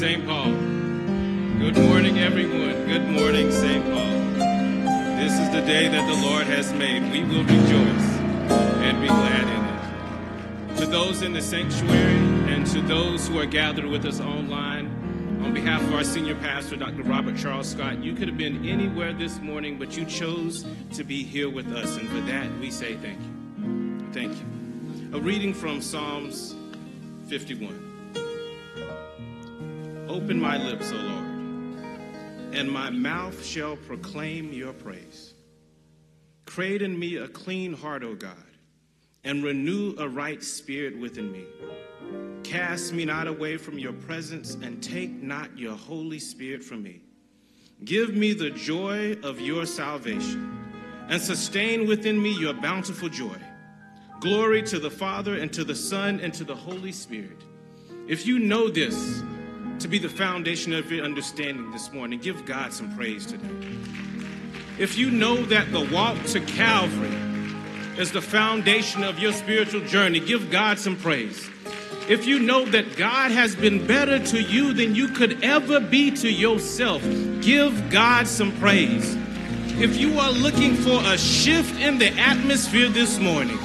St. Paul. Good morning, everyone. Good morning, St. Paul. This is the day that the Lord has made. We will rejoice and be glad in it. To those in the sanctuary and to those who are gathered with us online, on behalf of our senior pastor, Dr. Robert Charles Scott, you could have been anywhere this morning, but you chose to be here with us. And for that, we say thank you. Thank you. A reading from Psalms 51. Open my lips, O Lord, and my mouth shall proclaim your praise. Create in me a clean heart, O God, and renew a right spirit within me. Cast me not away from your presence, and take not your Holy Spirit from me. Give me the joy of your salvation, and sustain within me your bountiful joy. Glory to the Father, and to the Son, and to the Holy Spirit. If you know this, be the foundation of your understanding this morning. Give God some praise today. If you know that the walk to Calvary is the foundation of your spiritual journey, give God some praise. If you know that God has been better to you than you could ever be to yourself, give God some praise. If you are looking for a shift in the atmosphere this morning,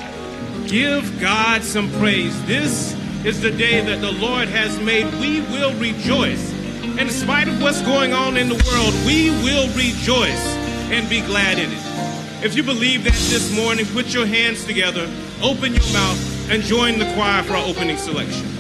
give God some praise. This is the day that the Lord has made. We will rejoice. In spite of what's going on in the world, we will rejoice and be glad in it. If you believe that this morning, put your hands together, open your mouth, and join the choir for our opening selection.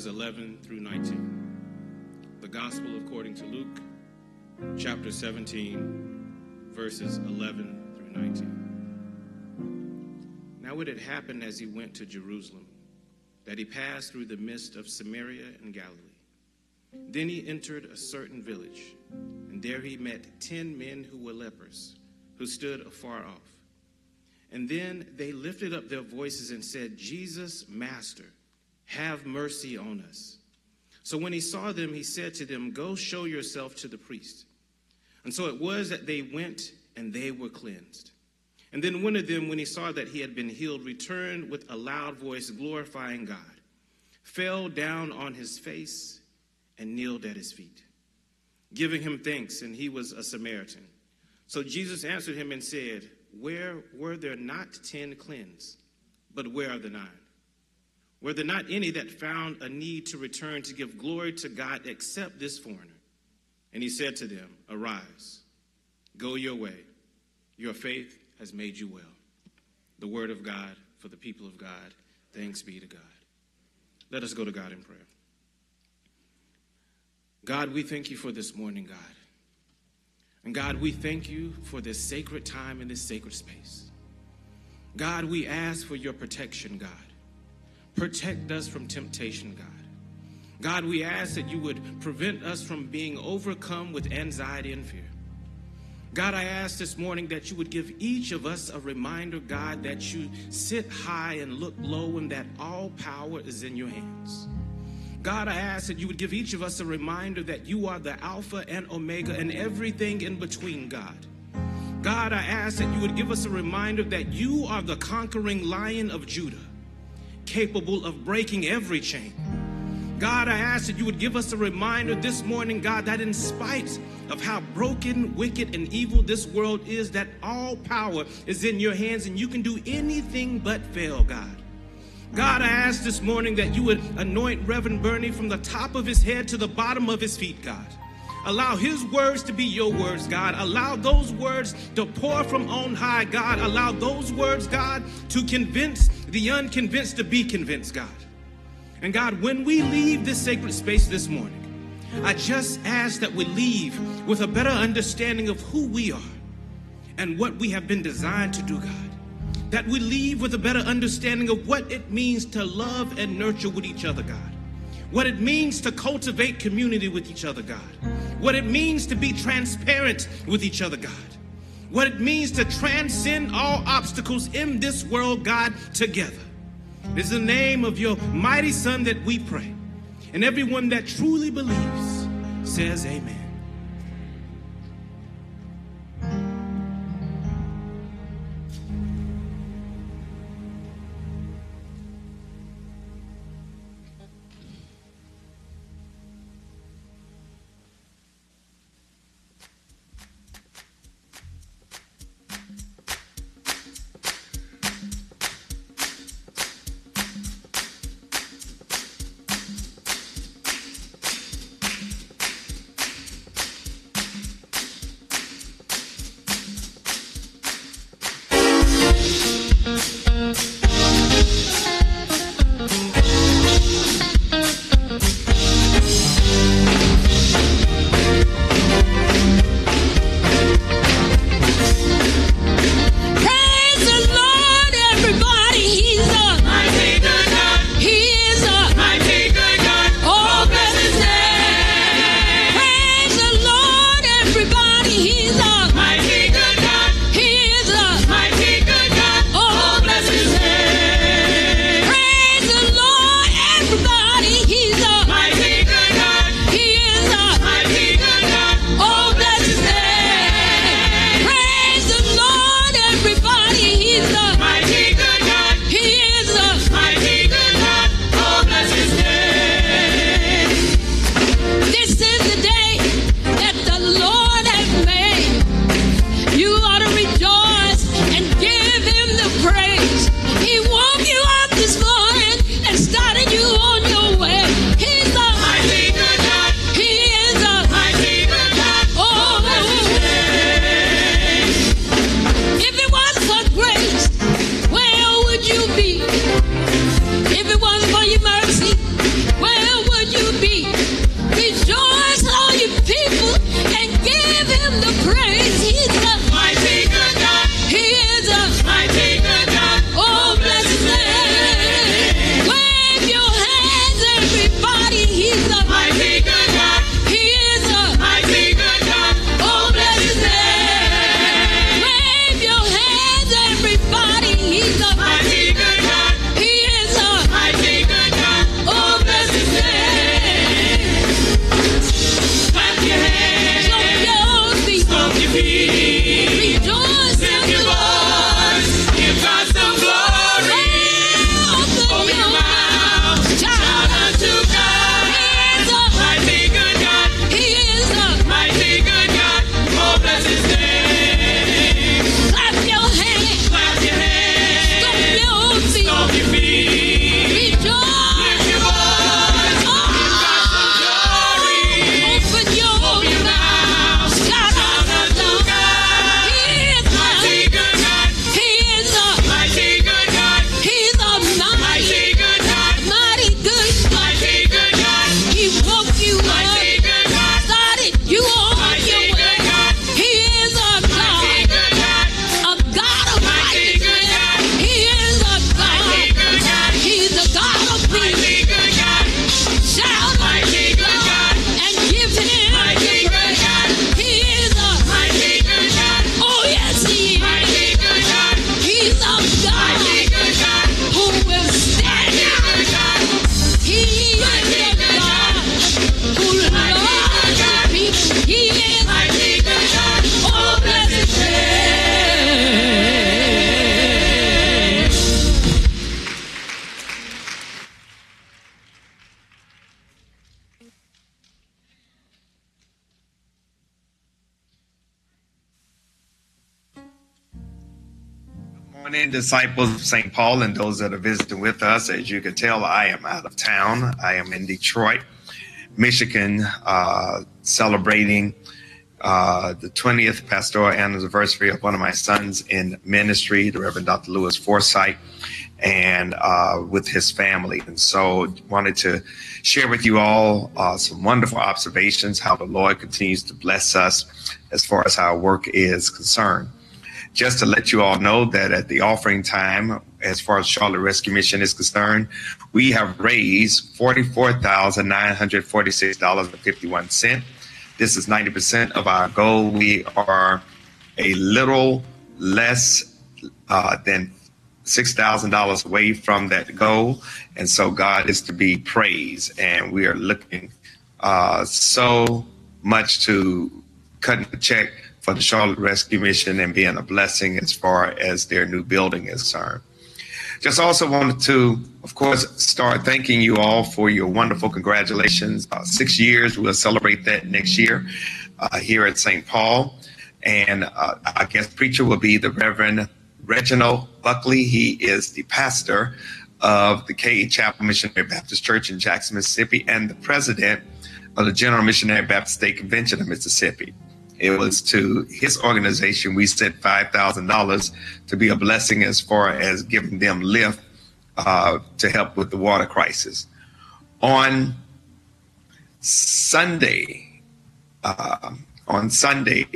Verses 11 through 19. The Gospel according to Luke, chapter 17, verses 11 through 19. Now it had happened as he went to Jerusalem that he passed through the midst of Samaria and Galilee. Then he entered a certain village, and there he met ten men who were lepers, who stood afar off. And then they lifted up their voices and said, Jesus, Master, have mercy on us. So when he saw them, he said to them, Go show yourself to the priest. And so it was that they went and they were cleansed. And then one of them, when he saw that he had been healed, returned with a loud voice, glorifying God, fell down on his face and kneeled at his feet, giving him thanks, and he was a Samaritan. So Jesus answered him and said, Where were there not ten cleansed? But where are the nine? Were there not any that found a need to return to give glory to God except this foreigner? And he said to them, Arise, go your way. Your faith has made you well. The word of God for the people of God. Thanks be to God. Let us go to God in prayer. God, we thank you for this morning, God. And God, we thank you for this sacred time in this sacred space. God, we ask for your protection, God. Protect us from temptation, God. God, we ask that you would prevent us from being overcome with anxiety and fear. God, I ask this morning that you would give each of us a reminder, God, that you sit high and look low and that all power is in your hands. God, I ask that you would give each of us a reminder that you are the Alpha and Omega and everything in between, God. God, I ask that you would give us a reminder that you are the conquering lion of Judah, capable of breaking every chain. God, I ask that you would give us a reminder this morning, God, that in spite of how broken, wicked, and evil this world is, that all power is in your hands and you can do anything but fail, God. God, I ask this morning that you would anoint Reverend Burney from the top of his head to the bottom of his feet, God. Allow his words to be your words, God. Allow those words to pour from on high, God. Allow those words, God, to convince the unconvinced to be convinced, God. And God, when we leave this sacred space this morning, I just ask that we leave with a better understanding of who we are and what we have been designed to do, God. That we leave with a better understanding of what it means to love and nurture with each other, God. What it means to cultivate community with each other, God. What it means to be transparent with each other, God. What it means to transcend all obstacles in this world, God, together. It is the name of your mighty Son that we pray. And everyone that truly believes says, Amen. Paul and those that are visiting with us. As you can tell, I am out of town. I am in Detroit, Michigan, uh, celebrating uh, the 20th pastoral anniversary of one of my sons in ministry, the Reverend Dr. Lewis Forsyth, and uh, with his family. And so, wanted to share with you all uh, some wonderful observations how the Lord continues to bless us as far as our work is concerned. Just to let you all know that at the offering time, as far as Charlotte Rescue Mission is concerned, we have raised $44,946.51. This is 90% of our goal. We are a little less uh, than $6,000 away from that goal. And so God is to be praised. And we are looking uh, so much to cutting the check for the Charlotte Rescue Mission and being a blessing as far as their new building is concerned. Just also wanted to, of course, start thanking you all for your wonderful congratulations. Uh, six years, we'll celebrate that next year uh, here at St. Paul. And uh, I guess preacher will be the Reverend Reginald Buckley. He is the pastor of the K.E. Chapel Missionary Baptist Church in Jackson, Mississippi, and the president of the General Missionary Baptist State Convention of Mississippi. It was to his organization we sent five thousand dollars to be a blessing as far as giving them lift uh, to help with the water crisis. On Sunday, uh, on Sunday,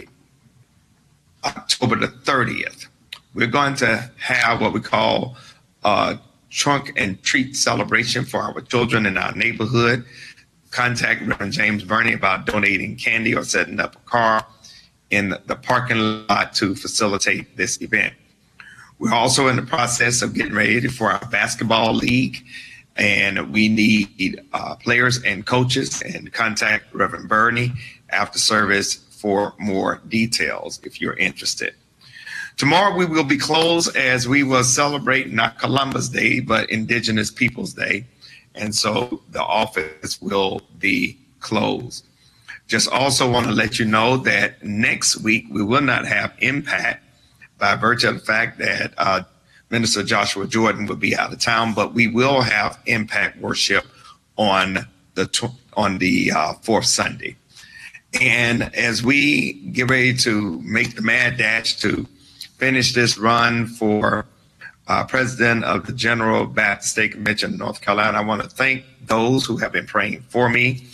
October the thirtieth, we're going to have what we call a trunk and treat celebration for our children in our neighborhood. Contact Reverend James Burney about donating candy or setting up a car in the parking lot to facilitate this event. We're also in the process of getting ready for our basketball league, and we need uh, players and coaches. And contact Reverend Burney after service for more details if you're interested. Tomorrow we will be closed as we will celebrate not Columbus Day but Indigenous Peoples Day, and so the office will be closed. Just also want to let you know that next week we will not have impact by virtue of the fact that uh, Minister Joshua Jordan will be out of town, but we will have impact worship on the tw- on the uh, fourth Sunday. And as we get ready to make the mad dash to finish this run for uh, president of the General Baptist State Convention in North Carolina, I want to thank those who have been praying for me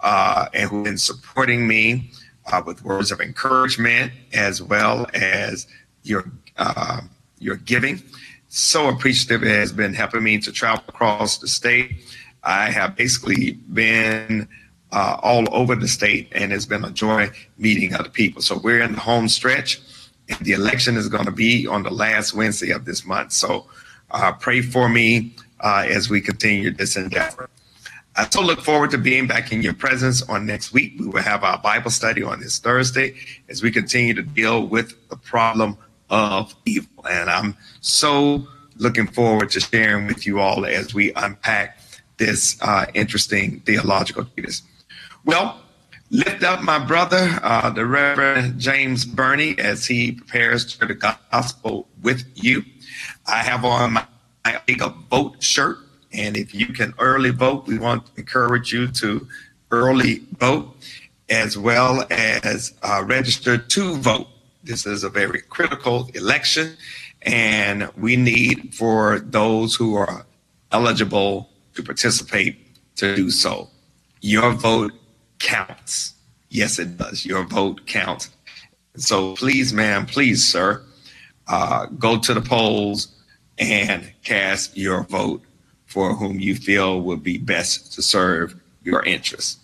uh, and who've been supporting me uh, with words of encouragement as well as your uh, your giving. So appreciative it has been helping me to travel across the state. I have basically been uh, all over the state, and it's been a joy meeting other people. So we're in the home stretch, and the election is going to be on the last Wednesday of this month. So uh, pray for me uh, as we continue this endeavor. I so look forward to being back in your presence on next week. We will have our Bible study on this Thursday as we continue to deal with the problem of evil. And I'm so looking forward to sharing with you all as we unpack this uh, interesting theological treatise. Well, lift up my brother, uh, the Reverend James Burney, as he prepares to share the gospel with you. I have on my, my vote shirt and if you can early vote, we want to encourage you to early vote as well as uh, register to vote. This is a very critical election, and we need for those who are eligible to participate to do so. Your vote counts. Yes, it does. Your vote counts. So please, ma'am, please, sir, uh, go to the polls and cast your vote for whom you feel would be best to serve your interests.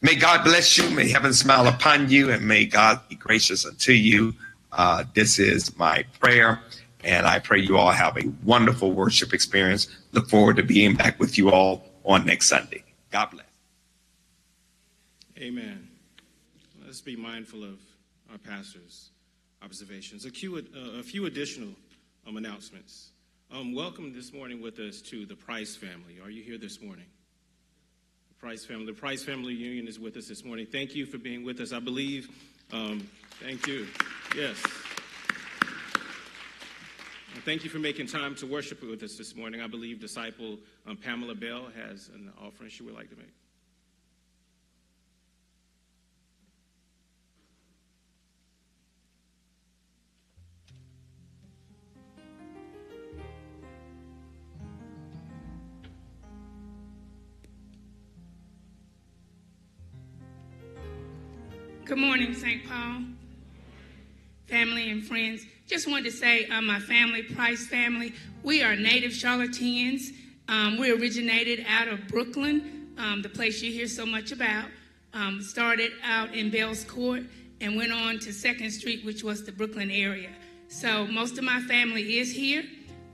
May God bless you. May heaven smile upon you, and may God be gracious unto you. Uh, this is my prayer, and I pray you all have a wonderful worship experience. Look forward to being back with you all on next Sunday. God bless. Amen. Let's be mindful of our pastor's observations. A few, uh, a few additional um, announcements. Um, welcome this morning with us to the Price family. Are you here this morning? The Price family. The Price Family Union is with us this morning. Thank you for being with us. I believe. Um, thank you. Yes. Thank you for making time to worship with us this morning. I believe disciple um, Pamela Bell has an offering she would like to make. Good morning, St. Paul, family and friends. Just wanted to say, uh, my family, Price family, we are native Charlotteans. Um, we originated out of Brooklyn, um, the place you hear so much about. Um, started out in Bell's Court and went on to Second Street, which was the Brooklyn area. So most of my family is here.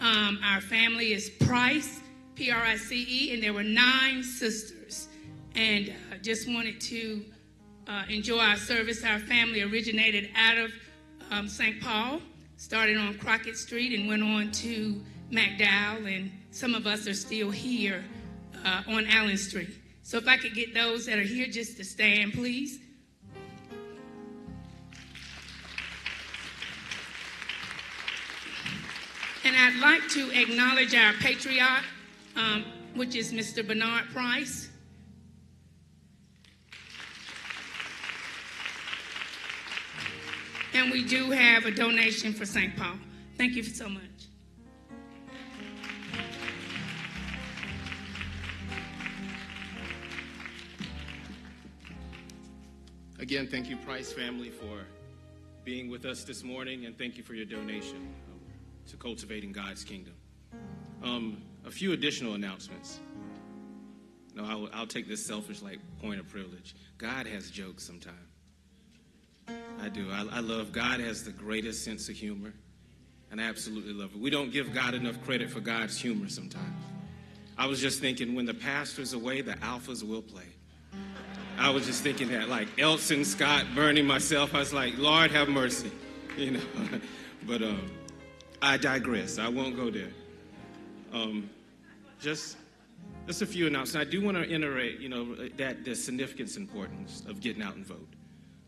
Um, our family is Price, P R I C E, and there were nine sisters. And uh, just wanted to uh, enjoy our service. Our family originated out of um, St. Paul, started on Crockett Street, and went on to McDowell, and some of us are still here uh, on Allen Street. So if I could get those that are here just to stand, please. And I'd like to acknowledge our patriarch, um, which is Mr. Bernard Price. And we do have a donation for St. Paul. Thank you so much. Again, thank you, Price family, for being with us this morning, and thank you for your donation um, to cultivating God's kingdom. Um, a few additional announcements. No, I'll, I'll take this selfish like point of privilege. God has jokes sometimes. I do. I, I love God has the greatest sense of humor, and I absolutely love it. We don't give God enough credit for God's humor sometimes. I was just thinking when the pastor's away, the alphas will play. I was just thinking that, like Elson, Scott, Burney, myself, I was like, Lord have mercy, you know. but um, I digress. I won't go there. Um, just, just a few announcements. I do want to iterate, you know, that the significance, importance of getting out and vote.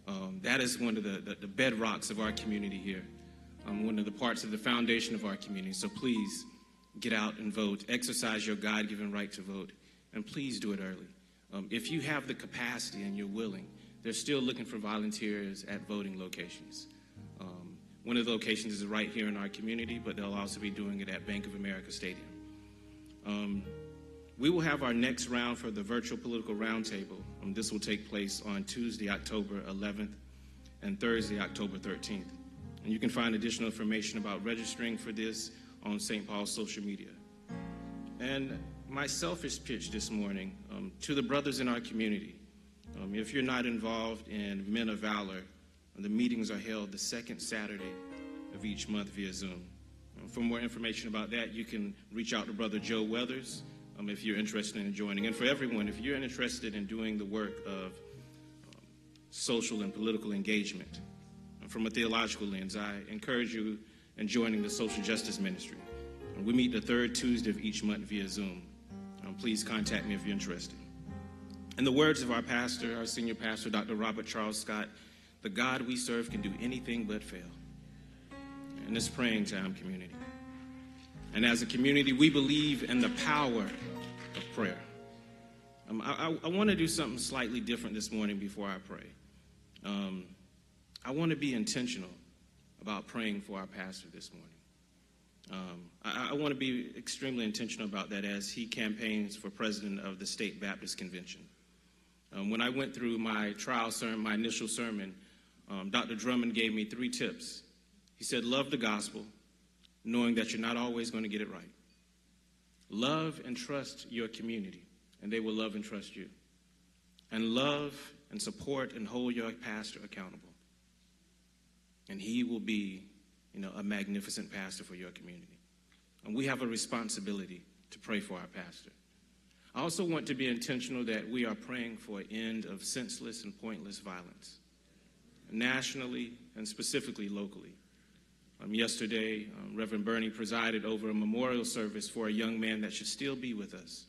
Um, that is one of the, the, the, bedrocks of our community here, um, one of the parts of the foundation of our community. So please get out and vote, exercise your God given right to vote, and please do it early. Um, if you have the capacity and you're willing, they're still looking for volunteers at voting locations. Um, one of the locations is right here in our community, but they'll also be doing it at Bank of America Stadium. We will have our next round for the virtual political roundtable. Um, this will take place on Tuesday, October 11th, and Thursday, October 13th. And you can find additional information about registering for this on St. Paul's social media. And my selfish pitch this morning um, to the brothers in our community. Um, if you're not involved in Men of Valor, the meetings are held the second Saturday of each month via Zoom. Um, for more information about that, you can reach out to Brother Joe Weathers um, if you're interested in joining. And for everyone, if you're interested in doing the work of um, social and political engagement uh, from a theological lens, I encourage you in joining the social justice ministry. We meet the third Tuesday of each month via Zoom. Um, please contact me if you're interested. In the words of our pastor, our senior pastor, Dr. Robert Charles Scott, the God we serve can do anything but fail. And this praying time community. And as a community, we believe in the power of prayer. Um, I, I, I want to do something slightly different this morning before I pray. Um, I want to be intentional about praying for our pastor this morning. Um, I, I want to be extremely intentional about that as he campaigns for president of the State Baptist Convention. Um, when I went through my trial sermon, my initial sermon, um, Dr. Drummond gave me three tips. He said, Love the gospel, knowing that you're not always going to get it right. Love and trust your community, and they will love and trust you. And love and support and hold your pastor accountable. And he will be, you know, a magnificent pastor for your community. And we have a responsibility to pray for our pastor. I also want to be intentional that we are praying for an end of senseless and pointless violence, nationally and specifically locally. Um, yesterday, um, Reverend Burney presided over a memorial service for a young man that should still be with us,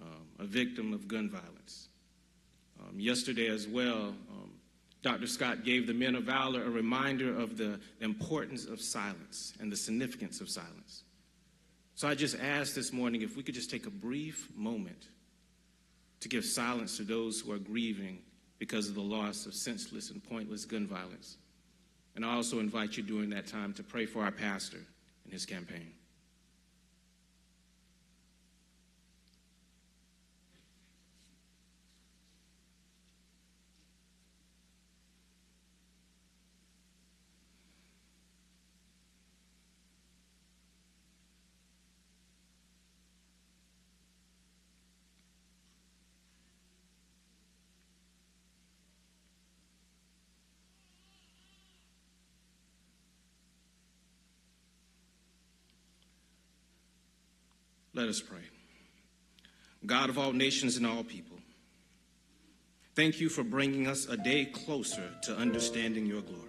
um, a victim of gun violence. Um, yesterday, as well, Dr. Scott gave the men of valor a reminder of the importance of silence and the significance of silence. So I just asked this morning if we could just take a brief moment to give silence to those who are grieving because of the loss of senseless and pointless gun violence. And I also invite you during that time to pray for our pastor and his campaign. Let us pray. God of all nations and all people, thank you for bringing us a day closer to understanding your glory.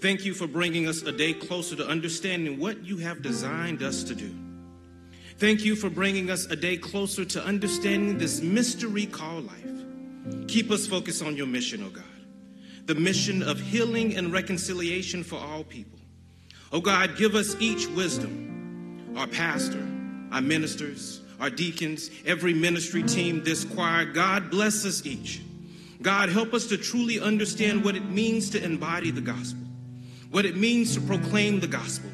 Thank you for bringing us a day closer to understanding what you have designed us to do. Thank you for bringing us a day closer to understanding this mystery called life. Keep us focused on your mission, O oh God, the mission of healing and reconciliation for all people. Oh God, give us each wisdom, our pastor, our ministers, our deacons, every ministry team, this choir. God bless us each. God, help us to truly understand what it means to embody the gospel, what it means to proclaim the gospel,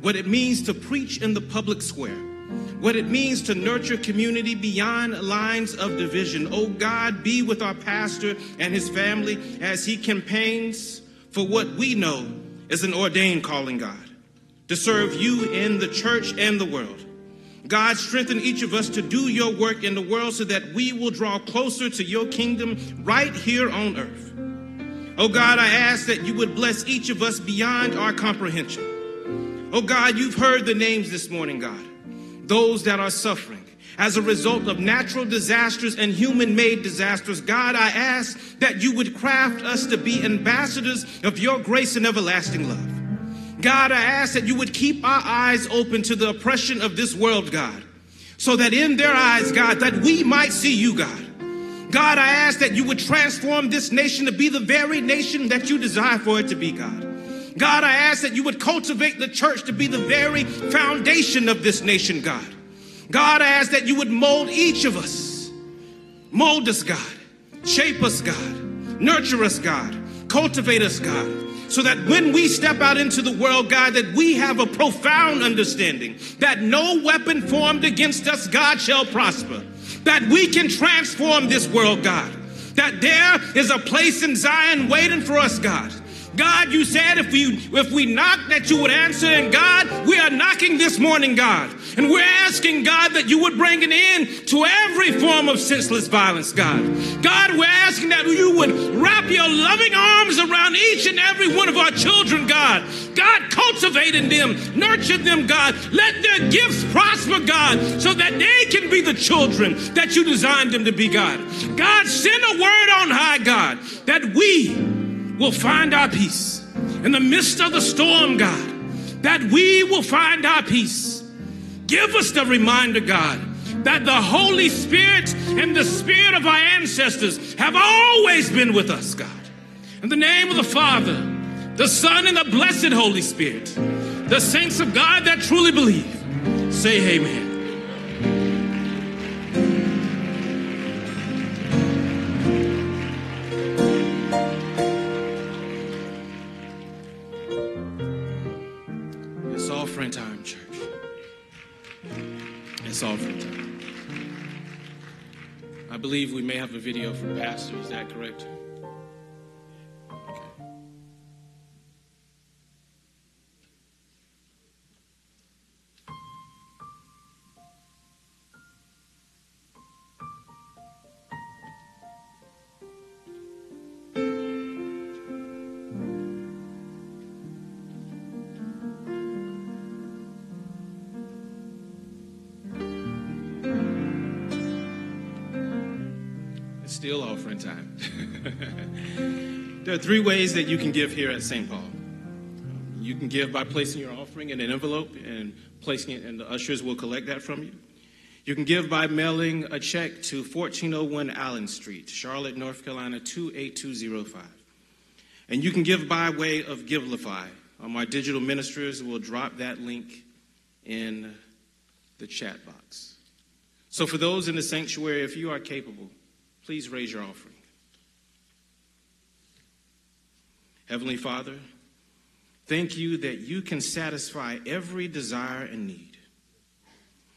what it means to preach in the public square, what it means to nurture community beyond lines of division. Oh God, be with our pastor and his family as he campaigns for what we know is an ordained calling, God, to serve you in the church and the world. God, strengthen each of us to do your work in the world so that we will draw closer to your kingdom right here on earth. Oh God, I ask that you would bless each of us beyond our comprehension. Oh God, you've heard the names this morning, God. Those that are suffering as a result of natural disasters and human made disasters. God, I ask that you would craft us to be ambassadors of your grace and everlasting love. God, I ask that you would keep our eyes open to the oppression of this world, God, so that in their eyes, God, that we might see you, God. God, I ask that you would transform this nation to be the very nation that you desire for it to be, God. God, I ask that you would cultivate the church to be the very foundation of this nation, God. God, I ask that you would mold each of us. Mold us, God. Shape us, God. Nurture us, God. Cultivate us, God so that when we step out into the world, God, that we have a profound understanding that no weapon formed against us, God, shall prosper. That we can transform this world, God. That there is a place in Zion waiting for us, God. God, you said if we if we knock that you would answer, and God, we are knocking this morning, God. And we're asking, God, that you would bring an end to every form of senseless violence, God. God, we're asking that you would wrap your loving arms around each and every one of our children, God. God, cultivate in them, nurture them, God. Let their gifts prosper, God, so that they can be the children that you designed them to be, God. God, send a word on high, God, that we will find our peace in the midst of the storm, God. That we will find our peace Give us the reminder, God, that the Holy Spirit and the Spirit of our ancestors have always been with us, God. In the name of the Father, the Son, and the blessed Holy Spirit, the saints of God that truly believe, say amen. Believe we may have a video from Pastor. Is that correct? Still offering time. there are three ways that you can give here at St. Paul. You can give by placing your offering in an envelope and placing it, and the ushers will collect that from you. You can give by mailing a check to 1401 Allen Street, Charlotte, North Carolina 28205. And you can give by way of Givelify. Um, my digital ministers will drop that link in the chat box. So, for those in the sanctuary, if you are capable, please raise your offering. Heavenly Father, thank you that you can satisfy every desire and need.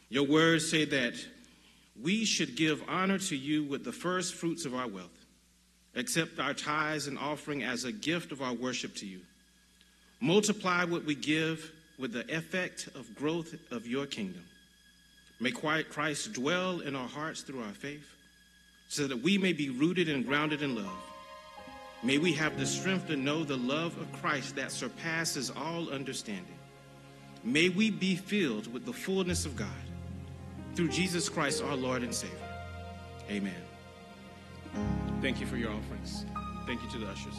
Your words say that we should give honor to you with the first fruits of our wealth, accept our tithes and offering as a gift of our worship to you. Multiply what we give with the effect of growth of your kingdom. May Christ dwell in our hearts through our faith, so that we may be rooted and grounded in love. May we have the strength to know the love of Christ that surpasses all understanding. May we be filled with the fullness of God through Jesus Christ, our Lord and Savior. Amen. Thank you for your offerings. Thank you to the ushers.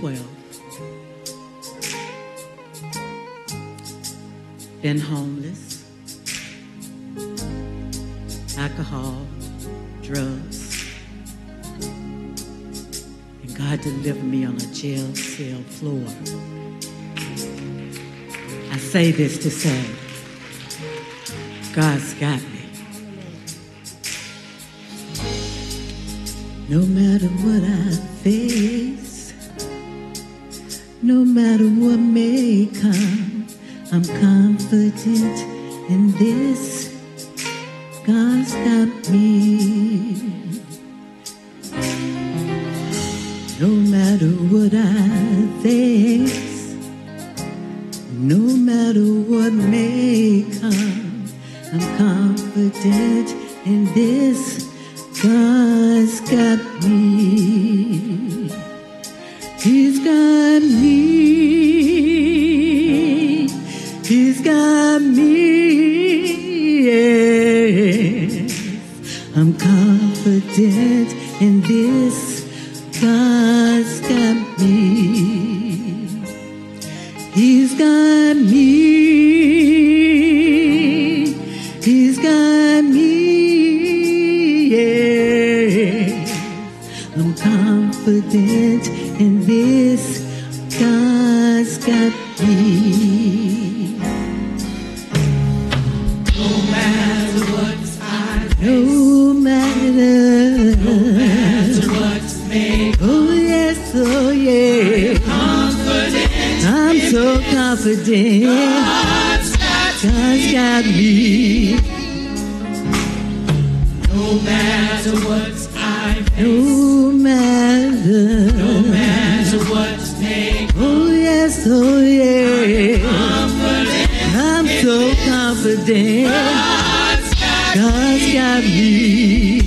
12. Been homeless, alcohol, drugs. And God delivered me on a jail cell floor. I say this to say, God's got me. No matter what I face, oh yeah, I'm so confident. God's got me.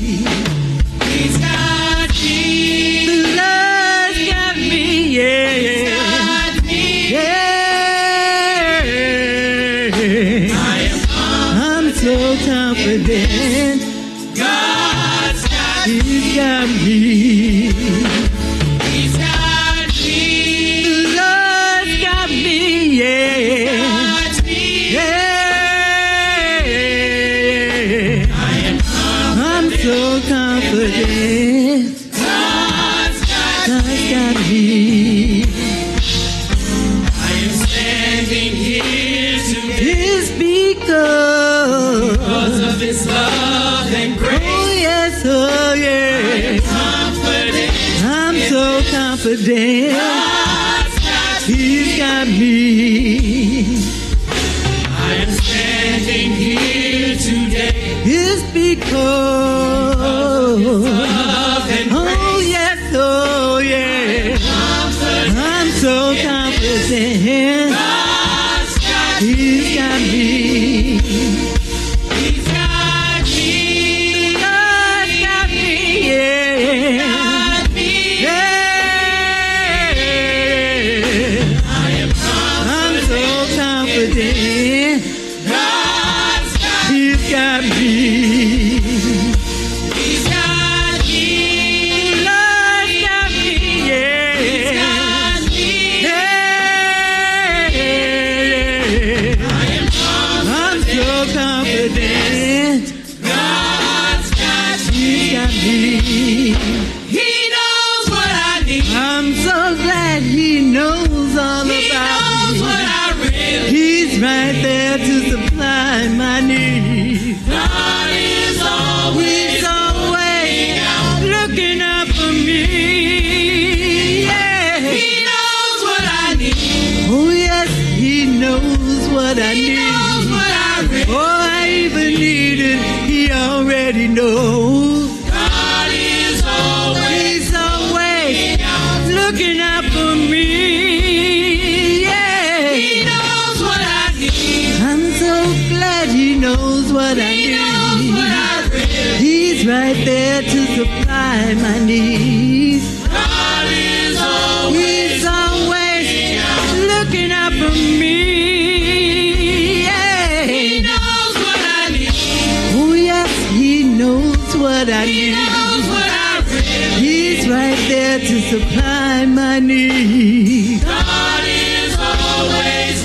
There to supply my needs. God is always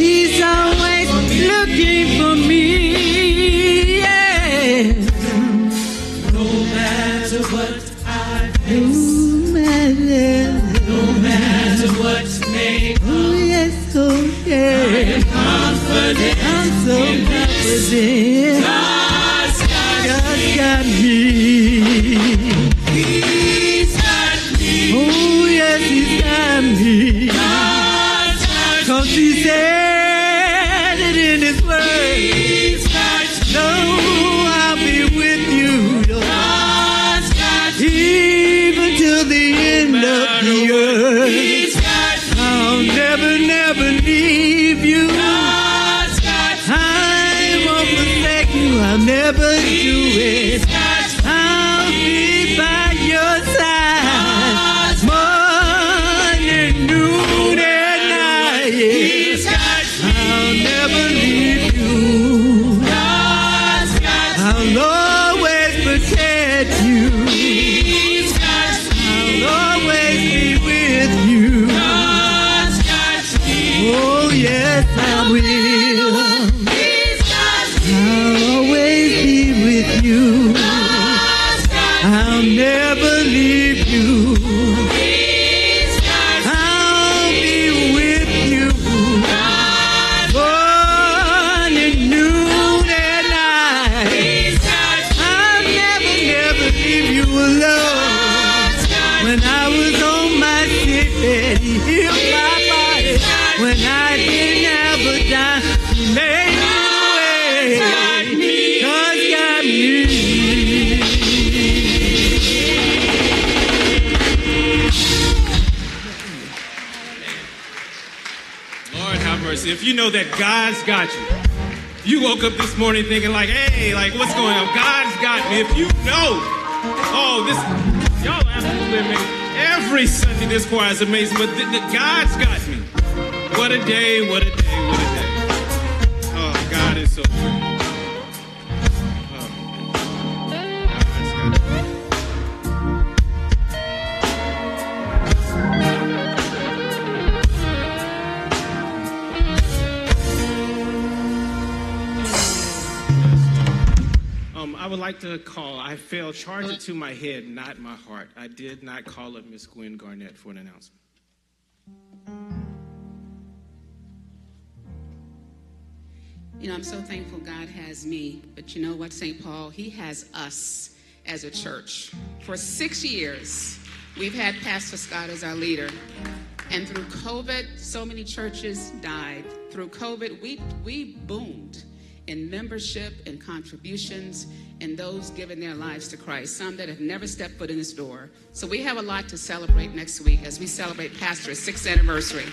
He's always looking for me. Yeah. no matter what I No matter. no matter what may Oh yes, oh yeah. confident I'm so confident. Woke up this morning thinking like, hey, like what's going on? God's got me. If you know, oh, this, y'all absolutely amazing. Every Sunday this choir is amazing, but God's got me. What a day, what a day, Failed, charge it to my head, not my heart. I did not call up Miss Gwen Garnett for an announcement. You know, I'm so thankful God has me, but you know what, St. Paul? He has us as a church. For six years, we've had Pastor Scott as our leader. And through COVID, so many churches died. Through COVID, we, we boomed in membership and contributions and those giving their lives to Christ, some that have never stepped foot in this door. So we have a lot to celebrate next week as we celebrate Pastor's sixth anniversary.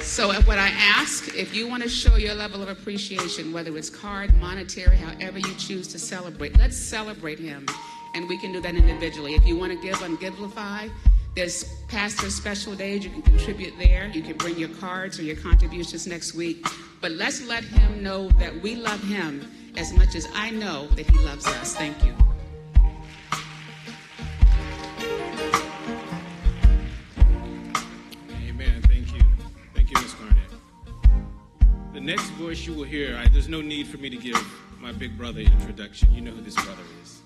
So, what I ask, if you want to show your level of appreciation, whether it's card, monetary, however you choose to celebrate, let's celebrate him. And we can do that individually. If you want to give on Givelify, there's pastor special days. You can contribute there. You can bring your cards or your contributions next week. But let's let him know that we love him as much as I know that he loves us. Thank you. Amen. Thank you. Thank you, Miss Garnett. The next voice you will hear, I, there's no need for me to give my big brother introduction. You know who this brother is.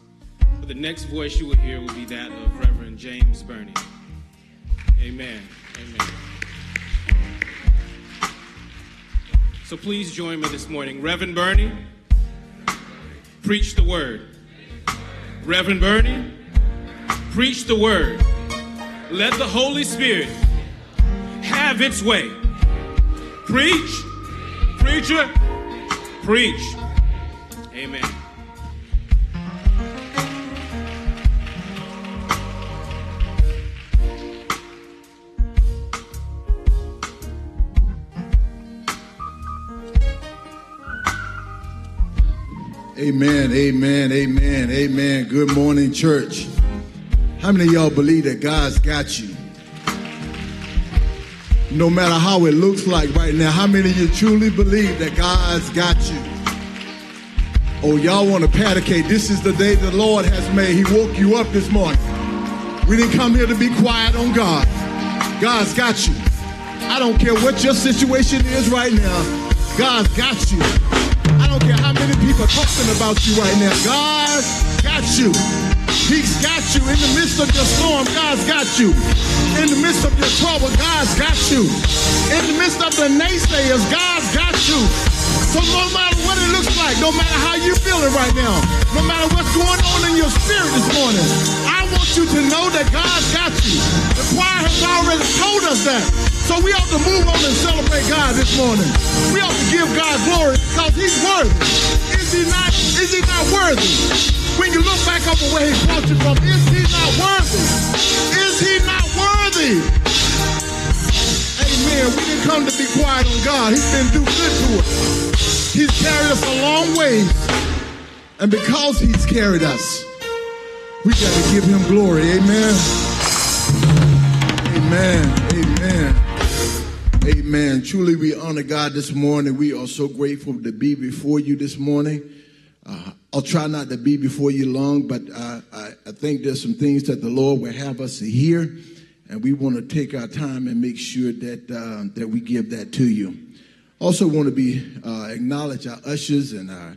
But the next voice you will hear will be that of Reverend James Burney. Amen. Amen. So please join me this morning. Reverend Burney, preach the word. Reverend Burney, preach the word. Let the Holy Spirit have its way. Preach, preacher, preach. Amen. Amen, amen, amen, amen. Good morning, church. How many of y'all believe that God's got you? No matter how it looks like right now, how many of you truly believe that God's got you? Oh, y'all want to paticate. This is the day the Lord has made. He woke you up this morning. We didn't come here to be quiet on God. God's got you. I don't care what your situation is right now. God's got you. Don't care how many people talking about you right now. God got you. He's got you in the midst of your storm. God's got you. In the midst of your trouble, God's got you. In the midst of the naysayers, God's got you. So no matter what it looks like, no matter how you're feeling right now, no matter what's going on in your spirit this morning, I want you to know that God's got you. The choir has already told us that. So we ought to move on and celebrate God this morning. We ought to give God glory because He's worthy. Is He not? Is He not worthy? When you look back over where He brought you from, is He not worthy? Is He not worthy? Amen. We didn't come to be quiet on God. He's been too good to us. He's carried us a long way. And because He's carried us, we got to give Him glory. Amen. Amen. Truly, we honor God this morning. We are so grateful to be before you this morning. Uh, I'll try not to be before you long, but I, I think there's some things that the Lord will have us to hear, and we want to take our time and make sure that uh, that we give that to you. Also, want to be uh, acknowledge our ushers and our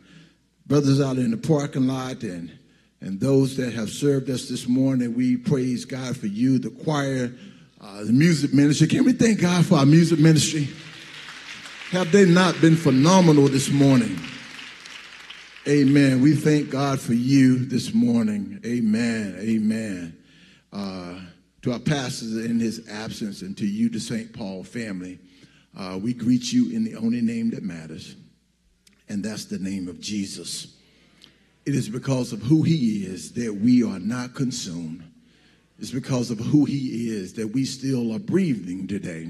brothers out in the parking lot and and those that have served us this morning. We praise God for you, the choir uh, the music ministry. Can we thank God for our music ministry? Have they not been phenomenal this morning? Amen. We thank God for you this morning. Amen. Amen. Uh, to our pastors in his absence and to you, the St. Paul family, uh, we greet you in the only name that matters, and that's the name of Jesus. It is because of who he is that we are not consumed. It's because of who he is that we still are breathing today.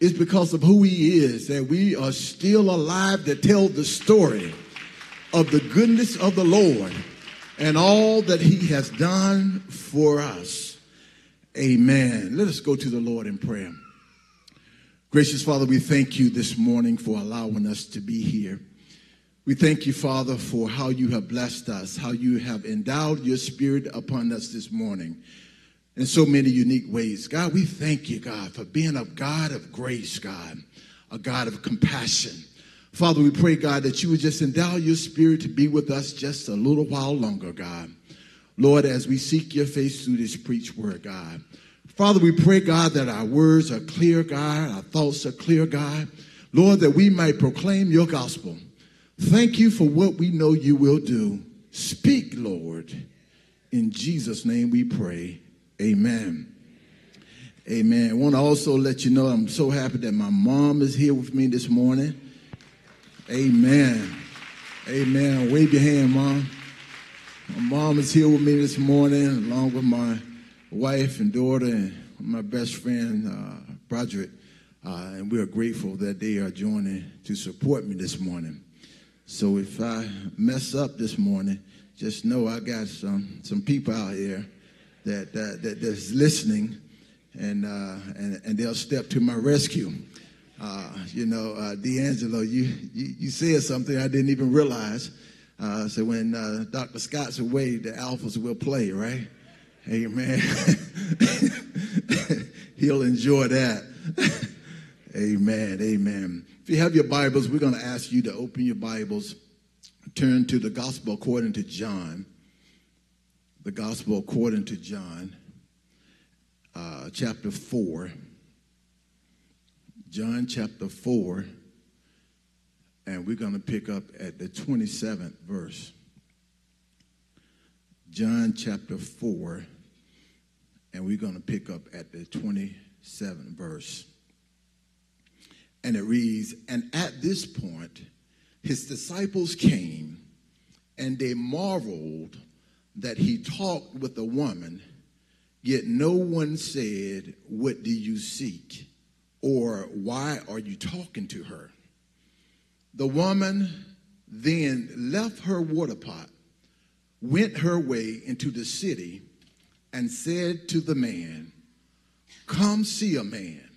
It's because of who he is that we are still alive to tell the story of the goodness of the Lord and all that he has done for us. Amen. Let us go to the Lord in prayer. Gracious Father, we thank you this morning for allowing us to be here. We thank you, Father, for how you have blessed us, how you have endowed your spirit upon us this morning in so many unique ways. God, we thank you, God, for being a God of grace, God, a God of compassion. Father, we pray, God, that you would just endow your spirit to be with us just a little while longer, God. Lord, as we seek your face through this preach word, God. Father, we pray, God, that our words are clear, God, our thoughts are clear, God. Lord, that we might proclaim your gospel. Thank you for what we know you will do. Speak, Lord. In Jesus' name we pray. Amen. Amen. I want to also let you know I'm so happy that my mom is here with me this morning. Amen. Amen. Wave your hand, mom. My mom is here with me this morning, along with my wife and daughter and my best friend, uh, Broderick. Uh, and we are grateful that they are joining to support me this morning. So if I mess up this morning, just know I got some, some people out here that, uh, that that's listening, and, uh, and and they'll step to my rescue. Uh, you know, uh, D'Angelo, you, you you said something I didn't even realize. Uh, so when uh, Dr. Scott's away, the Alphas will play, right? Amen. He'll enjoy that. amen. Amen. If you have your Bibles, we're going to ask you to open your Bibles, turn to the Gospel according to John the Gospel according to John, uh, chapter 4. John chapter 4, and we're going to pick up at the 27th verse. John chapter 4, and we're going to pick up at the 27th verse. And it reads, And at this point, his disciples came, and they marveled that he talked with a woman, yet no one said, What do you seek? Or why are you talking to her? The woman then left her water pot, went her way into the city, and said to the man, Come see a man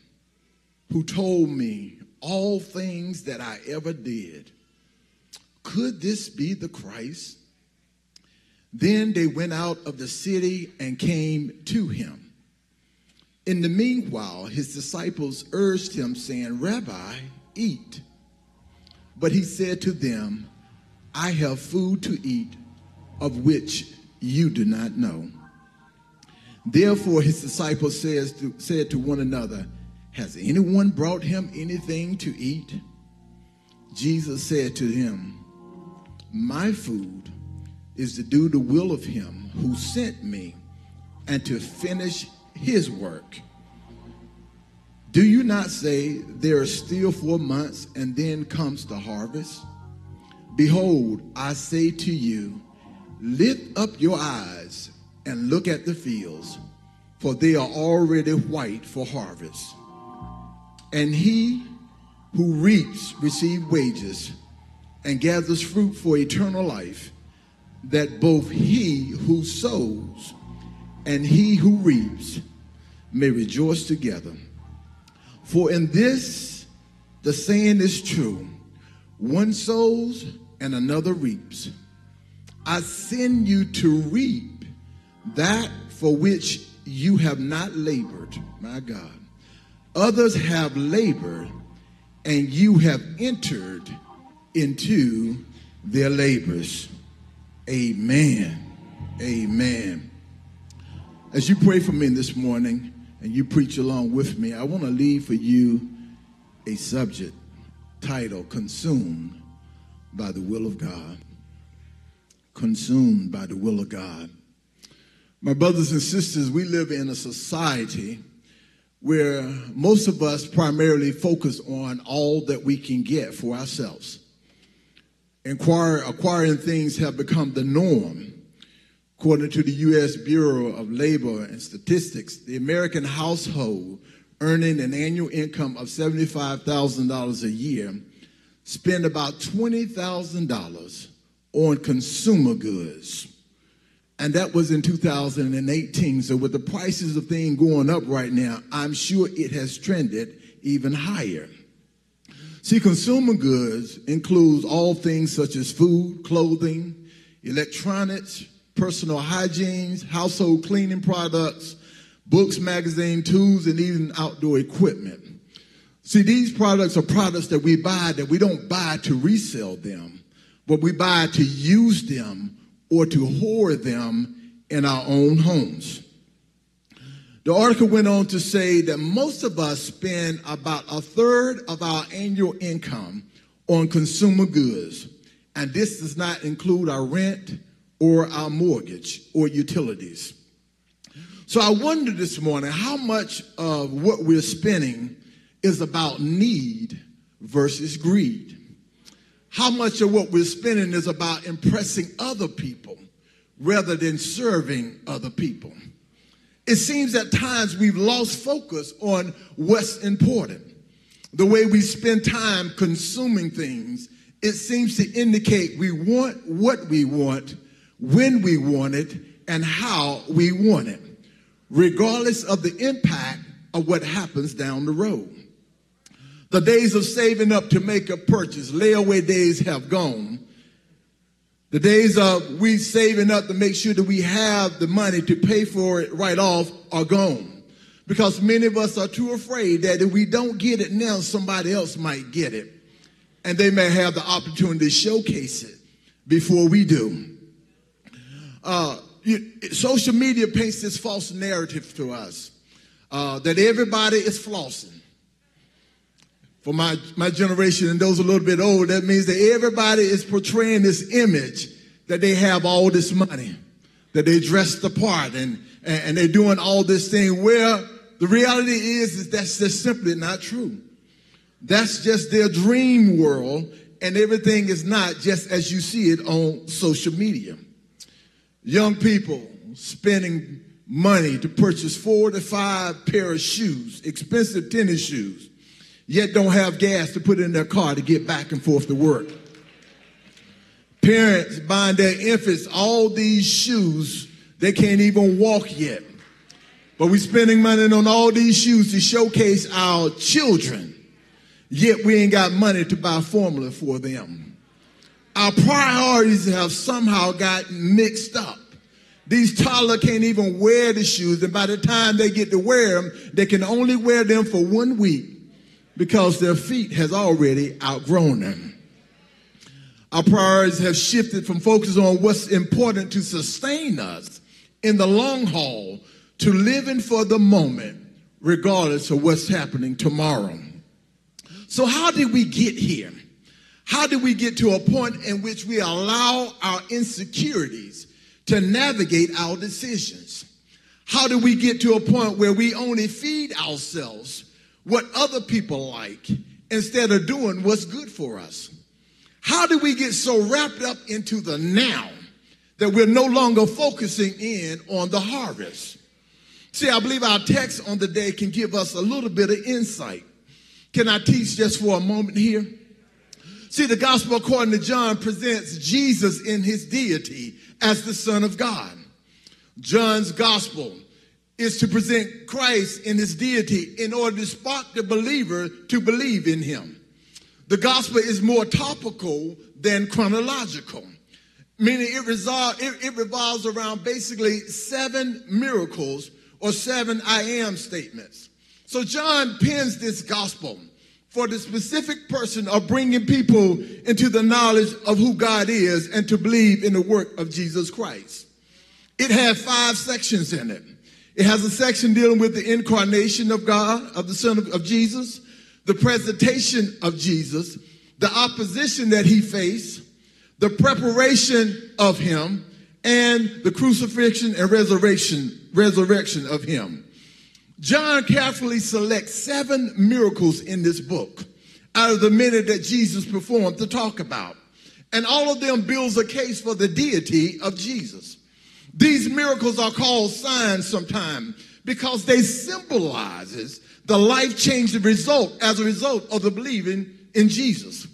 who told me all things that I ever did. Could this be the Christ? Then they went out of the city and came to him. In the meanwhile, his disciples urged him, saying, Rabbi, eat. But he said to them, I have food to eat of which you do not know. Therefore, his disciples says to, said to one another, Has anyone brought him anything to eat? Jesus said to him, My food is to do the will of him who sent me and to finish his work. Do you not say there are still four months and then comes the harvest? Behold, I say to you, lift up your eyes and look at the fields, for they are already white for harvest. And he who reaps receives wages and gathers fruit for eternal life, that both he who sows and he who reaps may rejoice together. For in this the saying is true one sows and another reaps. I send you to reap that for which you have not labored, my God. Others have labored, and you have entered into their labors. Amen. Amen. As you pray for me this morning and you preach along with me, I want to leave for you a subject titled Consumed by the Will of God. Consumed by the Will of God. My brothers and sisters, we live in a society where most of us primarily focus on all that we can get for ourselves. Inquire, acquiring things have become the norm. According to the U.S. Bureau of Labor and Statistics, the American household earning an annual income of $75,000 a year spend about $20,000 on consumer goods. And that was in 2018. So, with the prices of things going up right now, I'm sure it has trended even higher. See, consumer goods includes all things such as food, clothing, electronics, personal hygiene, household cleaning products, books, magazine, tools, and even outdoor equipment. See, these products are products that we buy that we don't buy to resell them, but we buy to use them or to hoard them in our own homes. The article went on to say that most of us spend about a third of our annual income on consumer goods, and this does not include our rent or our mortgage or utilities. So I wonder this morning how much of what we're spending is about need versus greed. How much of what we're spending is about impressing other people rather than serving other people. It seems at times we've lost focus on what's important. The way we spend time consuming things, it seems to indicate we want what we want, when we want it, and how we want it, regardless of the impact of what happens down the road. The days of saving up to make a purchase, layaway days have gone. The days of we saving up to make sure that we have the money to pay for it right off are gone. Because many of us are too afraid that if we don't get it now, somebody else might get it. And they may have the opportunity to showcase it before we do. Uh, you, social media paints this false narrative to us uh, that everybody is flossing. For my, my generation and those a little bit older, that means that everybody is portraying this image that they have all this money, that they dress the part and, and, and they're doing all this thing where the reality is, is that's just simply not true. That's just their dream world and everything is not just as you see it on social media. Young people spending money to purchase four to five pair of shoes, expensive tennis shoes, yet don't have gas to put in their car to get back and forth to work. Parents buying their infants all these shoes, they can't even walk yet. But we're spending money on all these shoes to showcase our children, yet we ain't got money to buy formula for them. Our priorities have somehow gotten mixed up. These toddlers can't even wear the shoes, and by the time they get to wear them, they can only wear them for one week because their feet has already outgrown them. Our priorities have shifted from focus on what's important to sustain us in the long haul to living for the moment, regardless of what's happening tomorrow. So, how did we get here? How did we get to a point in which we allow our insecurities to navigate our decisions? How do we get to a point where we only feed ourselves what other people like instead of doing what's good for us? How do we get so wrapped up into the now that we're no longer focusing in on the harvest? See, I believe our text on the day can give us a little bit of insight. Can I teach just for a moment here? See, the gospel according to John presents Jesus in his deity as the Son of God. John's gospel is to present Christ in his deity in order to spark the believer to believe in him. The gospel is more topical than chronological, meaning it, resol- it, it revolves around basically seven miracles or seven I am statements. So John pens this gospel for the specific person of bringing people into the knowledge of who God is and to believe in the work of Jesus Christ. It has five sections in it. It has a section dealing with the incarnation of God, of the Son of, of Jesus, the presentation of Jesus, the opposition that he faced, the preparation of him, and the crucifixion and resurrection, resurrection of him. John carefully selects seven miracles in this book out of the many that Jesus performed to talk about. And all of them builds a case for the deity of Jesus. These miracles are called signs sometimes because they symbolizes the life-changing result as a result of the believing in Jesus.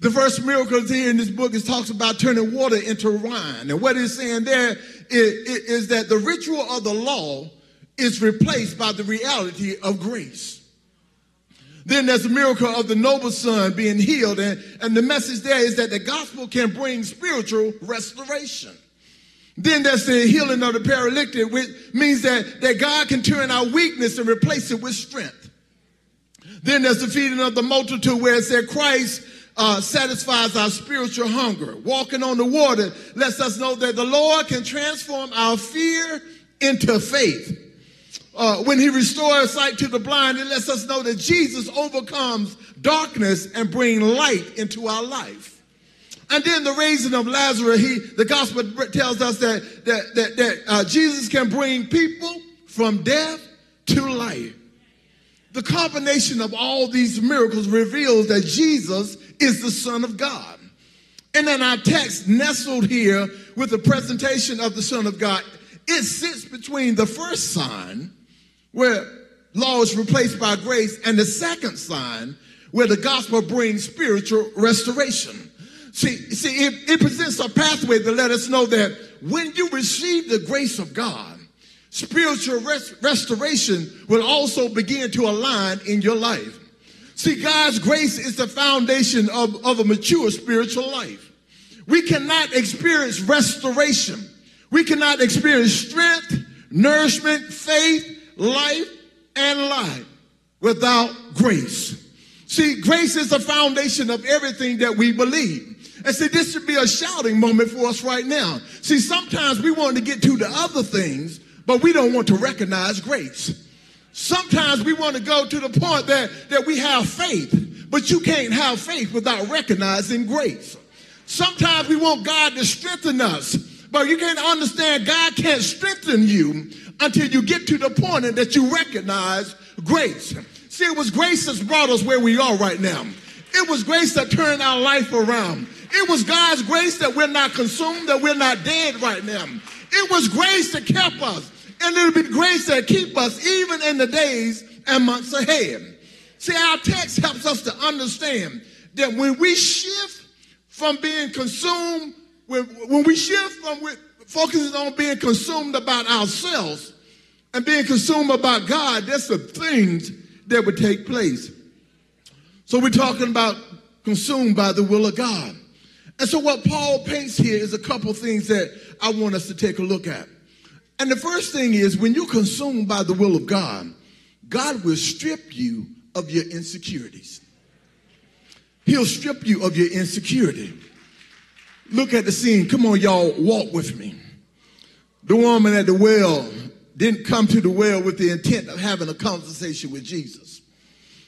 The first miracle here in this book is talks about turning water into wine. And what it's saying there is, is that the ritual of the law is replaced by the reality of grace. Then there's the miracle of the noble son being healed. And, and the message there is that the gospel can bring spiritual restoration. Then there's the healing of the paralytic, which means that, that God can turn our weakness and replace it with strength. Then there's the feeding of the multitude where it said Christ uh, satisfies our spiritual hunger. Walking on the water lets us know that the Lord can transform our fear into faith. Uh, when he restores sight to the blind, it lets us know that Jesus overcomes darkness and bring light into our life. And then the raising of Lazarus, he, the gospel tells us that, that, that, that uh, Jesus can bring people from death to life. The combination of all these miracles reveals that Jesus is the Son of God. And then our text nestled here with the presentation of the Son of God, it sits between the first sign, where law is replaced by grace, and the second sign, where the gospel brings spiritual restoration. See, see, it, it presents a pathway to let us know that when you receive the grace of God, spiritual res- restoration will also begin to align in your life. See, God's grace is the foundation of, of a mature spiritual life. We cannot experience restoration. We cannot experience strength, nourishment, faith, life, and life without grace. See, grace is the foundation of everything that we believe. And see, this should be a shouting moment for us right now. See, sometimes we want to get to the other things, but we don't want to recognize grace. Sometimes we want to go to the point that, that we have faith, but you can't have faith without recognizing grace. Sometimes we want God to strengthen us, but you can't understand God can't strengthen you until you get to the point that you recognize grace. See, it was grace that's brought us where we are right now. It was grace that turned our life around. It was God's grace that we're not consumed, that we're not dead right now. It was grace that kept us. And it'll be grace that keep us even in the days and months ahead. See, our text helps us to understand that when we shift from being consumed, when, we shift from focusing on being consumed about ourselves and being consumed about God, there's some things that would take place. So we're talking about consumed by the will of God. And so what Paul paints here is a couple things that I want us to take a look at. And the first thing is when you're consumed by the will of God, God will strip you of your insecurities. He'll strip you of your insecurity. Look at the scene. Come on, y'all, walk with me. The woman at the well didn't come to the well with the intent of having a conversation with Jesus.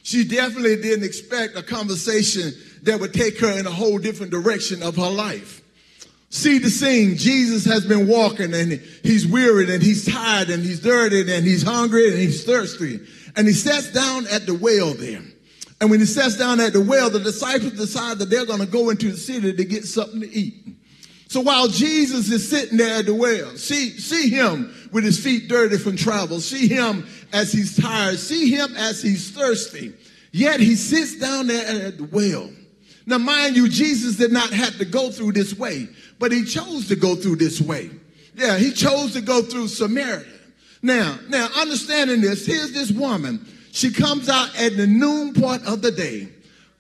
She definitely didn't expect a conversation that would take her in a whole different direction of her life. See the scene. Jesus has been walking and he's wearied and he's tired and he's dirty and he's hungry and he's thirsty. And he sits down at the well there. And when he sits down at the well, the disciples decide that they're going to go into the city to get something to eat. So while Jesus is sitting there at the well, see, see him with his feet dirty from travel. See him as he's tired. See him as he's thirsty. Yet he sits down there at the well. Now, mind you, Jesus did not have to go through this way, but he chose to go through this way. Yeah, he chose to go through Samaria. Now, now, understanding this, here's this woman. She comes out at the noon part of the day,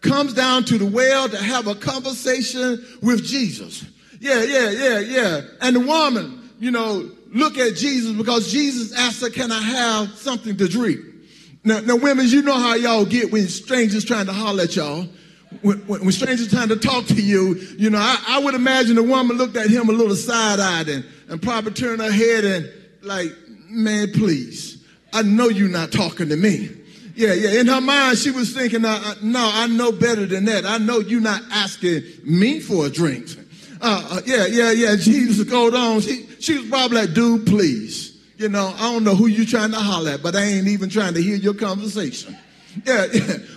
comes down to the well to have a conversation with Jesus. Yeah, yeah, yeah, yeah. And the woman, you know, look at Jesus because Jesus asked her, Can I have something to drink? Now, now women, you know how y'all get when strangers trying to holler at y'all when, when, strangers trying to talk to you, you know, I, I would imagine the woman looked at him a little side-eyed and, and probably turned her head and like, man, please, I know you're not talking to me. Yeah, yeah. In her mind, she was thinking, no, I know better than that. I know you're not asking me for a drink. Uh, uh, yeah, yeah, yeah. Jesus goes on. She, she was probably like, dude, please. You know, I don't know who you trying to holler at, but I ain't even trying to hear your conversation. Yeah.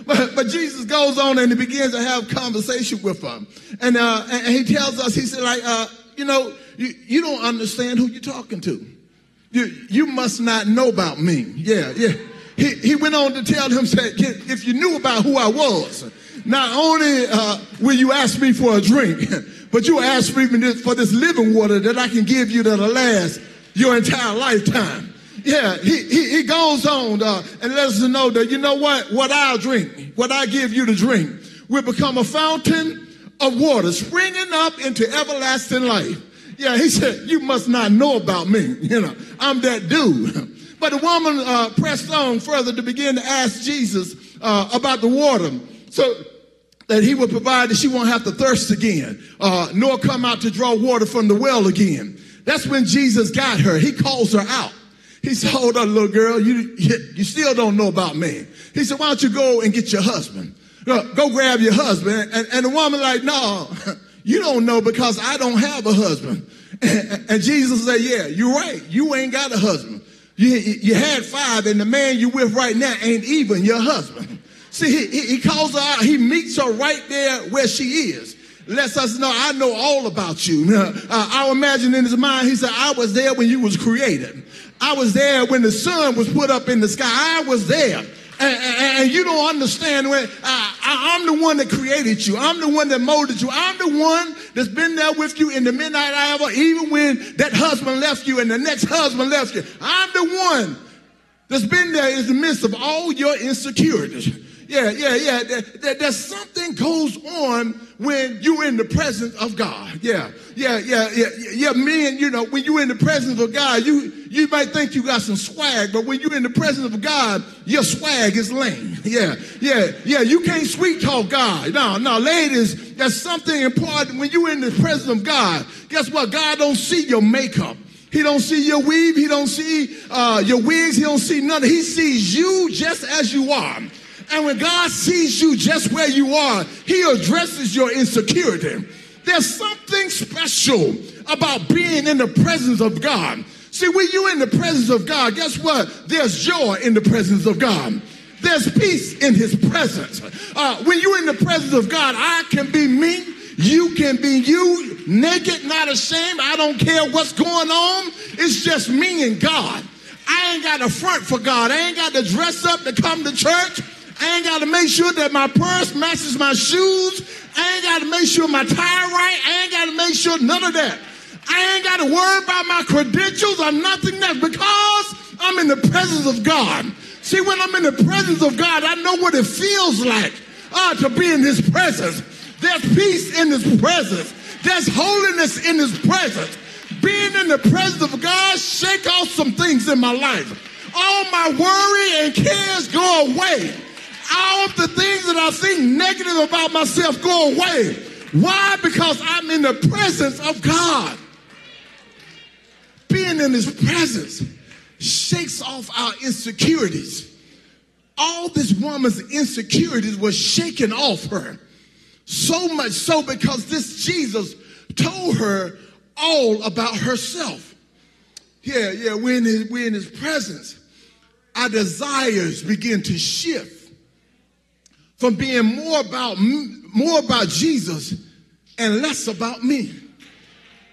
But, but Jesus goes on and he begins to have conversation with them. And, uh, and he tells us, he said, like, uh, you know, you, you don't understand who you're talking to. You, you must not know about me. Yeah, yeah. He, he went on to tell him, said, if you knew about who I was, not only uh, will you ask me for a drink, but you ask me for this living water that I can give you that'll last your entire lifetime. Yeah, he, he, he goes on uh, and lets us know that, you know what? What I'll drink, what I give you to drink, will become a fountain of water springing up into everlasting life. Yeah, he said, you must not know about me. You know, I'm that dude. But the woman uh, pressed on further to begin to ask Jesus uh, about the water. So that he would provide that she won't have to thirst again, uh, nor come out to draw water from the well again. That's when Jesus got her. He calls her out. He said, hold on, little girl, you, you still don't know about me. He said, why don't you go and get your husband? Go grab your husband. And, and the woman like, no, you don't know because I don't have a husband. And, and Jesus said, yeah, you're right. You ain't got a husband. You, you had five and the man you with right now ain't even your husband. See, he, he calls her out. He meets her right there where she is lets us know I know all about you. Uh, I imagine in his mind, he said, I was there when you was created. I was there when the sun was put up in the sky. I was there. And, and, and you don't understand when I, am the one that created you. I'm the one that molded you. I'm the one that's been there with you in the midnight hour, even when that husband left you and the next husband left you. I'm the one that's been there in the midst of all your insecurities. Yeah, yeah, yeah. There, there- there's something goes on when you're in the presence of God. Yeah, yeah, yeah, yeah, yeah. Men, you know, when you're in the presence of God, you you might think you got some swag, but when you're in the presence of God, your swag is lame. Yeah, yeah, yeah. You can't sweet talk God. No, no, ladies, there's something important when you're in the presence of God. Guess what? God don't see your makeup. He don't see your weave. He don't see uh, your wigs. He don't see none. He sees you just as you are. And when God sees you just where you are, He addresses your insecurity. There's something special about being in the presence of God. See, when you're in the presence of God, guess what? There's joy in the presence of God. There's peace in His presence. Uh, when you're in the presence of God, I can be me. You can be you, naked, not ashamed. I don't care what's going on. It's just me and God. I ain't got to front for God. I ain't got to dress up to come to church. I ain't got to make sure that my purse matches my shoes. I ain't got to make sure my tie right. I ain't got to make sure none of that. I ain't got to worry about my credentials or nothing else because I'm in the presence of God. See, when I'm in the presence of God, I know what it feels like uh, to be in His presence. There's peace in His presence. There's holiness in His presence. Being in the presence of God, shake off some things in my life. All my worry and cares go away. All of the things that I think negative about myself go away. Why? Because I'm in the presence of God. Being in His presence shakes off our insecurities. All this woman's insecurities were shaken off her. So much so because this Jesus told her all about herself. Yeah, yeah, we're in his, we're in his presence. Our desires begin to shift from being more about more about Jesus and less about me.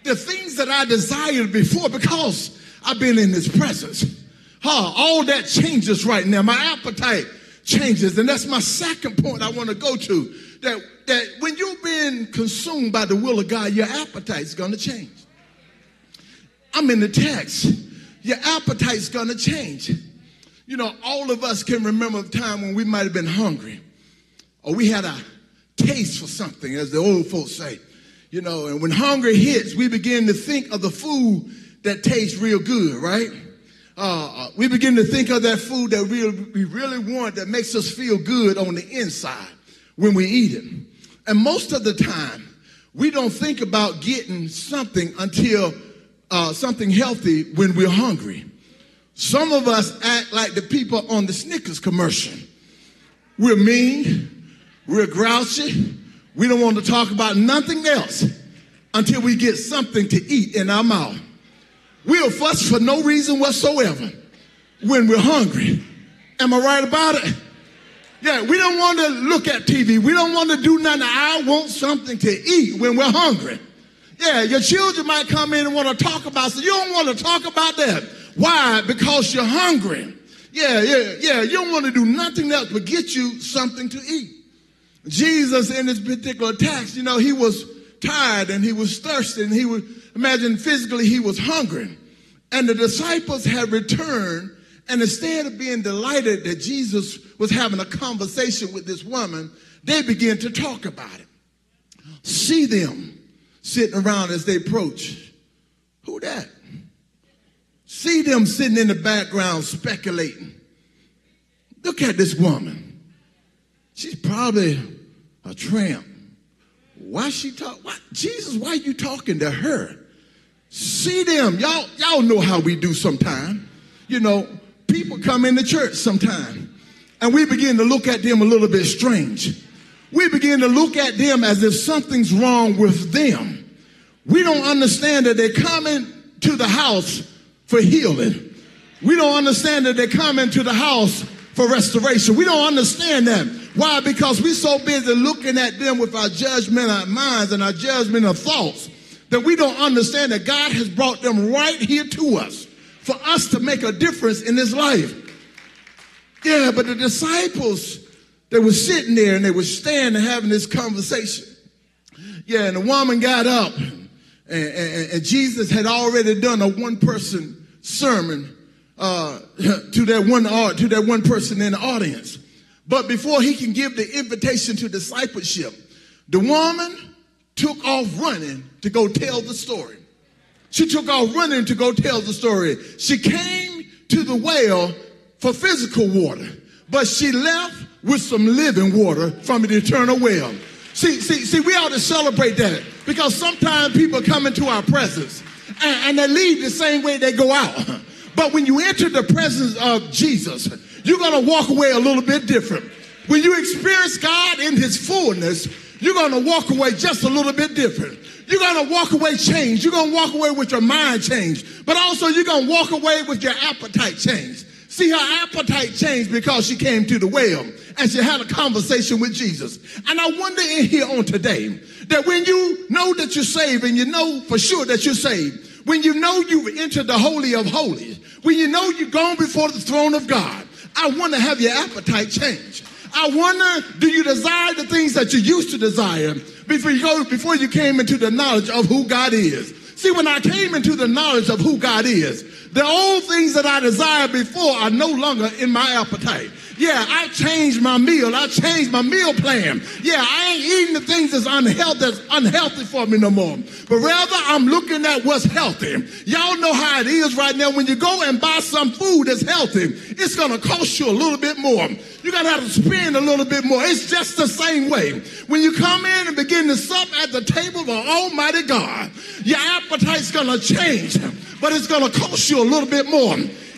The things that I desired before because I've been in his presence. Huh, all that changes right now. My appetite changes. And that's my second point I want to go to. That, that when you're being consumed by the will of God, your appetite's going to change. I'm in the text. Your appetite's going to change. You know, all of us can remember a time when we might have been hungry or we had a taste for something, as the old folks say. You know, and when hunger hits, we begin to think of the food that tastes real good, right? Uh, we begin to think of that food that we, we really want that makes us feel good on the inside when we eat it. And most of the time, we don't think about getting something until uh, something healthy when we're hungry. Some of us act like the people on the Snickers commercial. We're mean, we're grouchy, we don't want to talk about nothing else until we get something to eat in our mouth. We'll fuss for no reason whatsoever when we're hungry. Am I right about it? Yeah, we don't want to look at TV. We don't want to do nothing. I want something to eat when we're hungry. Yeah, your children might come in and want to talk about so you don't want to talk about that. Why? Because you're hungry. Yeah, yeah, yeah. You don't want to do nothing else but get you something to eat. Jesus in this particular text, you know, he was tired and he was thirsty and he was, imagine physically he was hungry. And the disciples had returned and instead of being delighted that Jesus was having a conversation with this woman, they began to talk about it. See them sitting around as they approach. Who that? See them sitting in the background speculating. Look at this woman. She's probably a tramp. Why she talk? What? Jesus, why you talking to her? See them. Y'all, y'all know how we do sometime. You know, people come into church sometime and we begin to look at them a little bit strange. We begin to look at them as if something's wrong with them. We don't understand that they're coming to the house for healing. We don't understand that they're coming to the house for restoration. We don't understand that. Why? Because we're so busy looking at them with our judgment of minds and our judgment of thoughts that we don't understand that God has brought them right here to us for us to make a difference in this life. Yeah, but the disciples, they were sitting there and they were standing having this conversation. Yeah, and the woman got up and, and, and Jesus had already done a one person sermon uh, to that one to that one person in the audience. But before he can give the invitation to discipleship, the woman took off running to go tell the story. She took off running to go tell the story. She came to the well for physical water, but she left with some living water from an eternal well. See, see, see, we ought to celebrate that because sometimes people come into our presence and, and they leave the same way they go out. But when you enter the presence of Jesus, you're going to walk away a little bit different. When you experience God in his fullness, you're going to walk away just a little bit different. You're going to walk away changed. You're going to walk away with your mind changed. But also, you're going to walk away with your appetite changed. See, her appetite changed because she came to the well and she had a conversation with Jesus. And I wonder in here on today that when you know that you're saved and you know for sure that you're saved, when you know you've entered the Holy of Holies, when you know you've gone before the throne of God, I want to have your appetite change. I wonder, do you desire the things that you used to desire before you go, before you came into the knowledge of who God is? See, when I came into the knowledge of who God is, the old things that I desired before are no longer in my appetite. Yeah, I changed my meal. I changed my meal plan. Yeah, I ain't eating the things that's unhealthy, that's unhealthy for me no more. But rather, I'm looking at what's healthy. Y'all know how it is right now. When you go and buy some food that's healthy, it's to cost you a little bit more. You're to have to spend a little bit more. It's just the same way. When you come in and begin to sup at the table of Almighty God, your appetite's to change, but it's going to cost you a little bit more.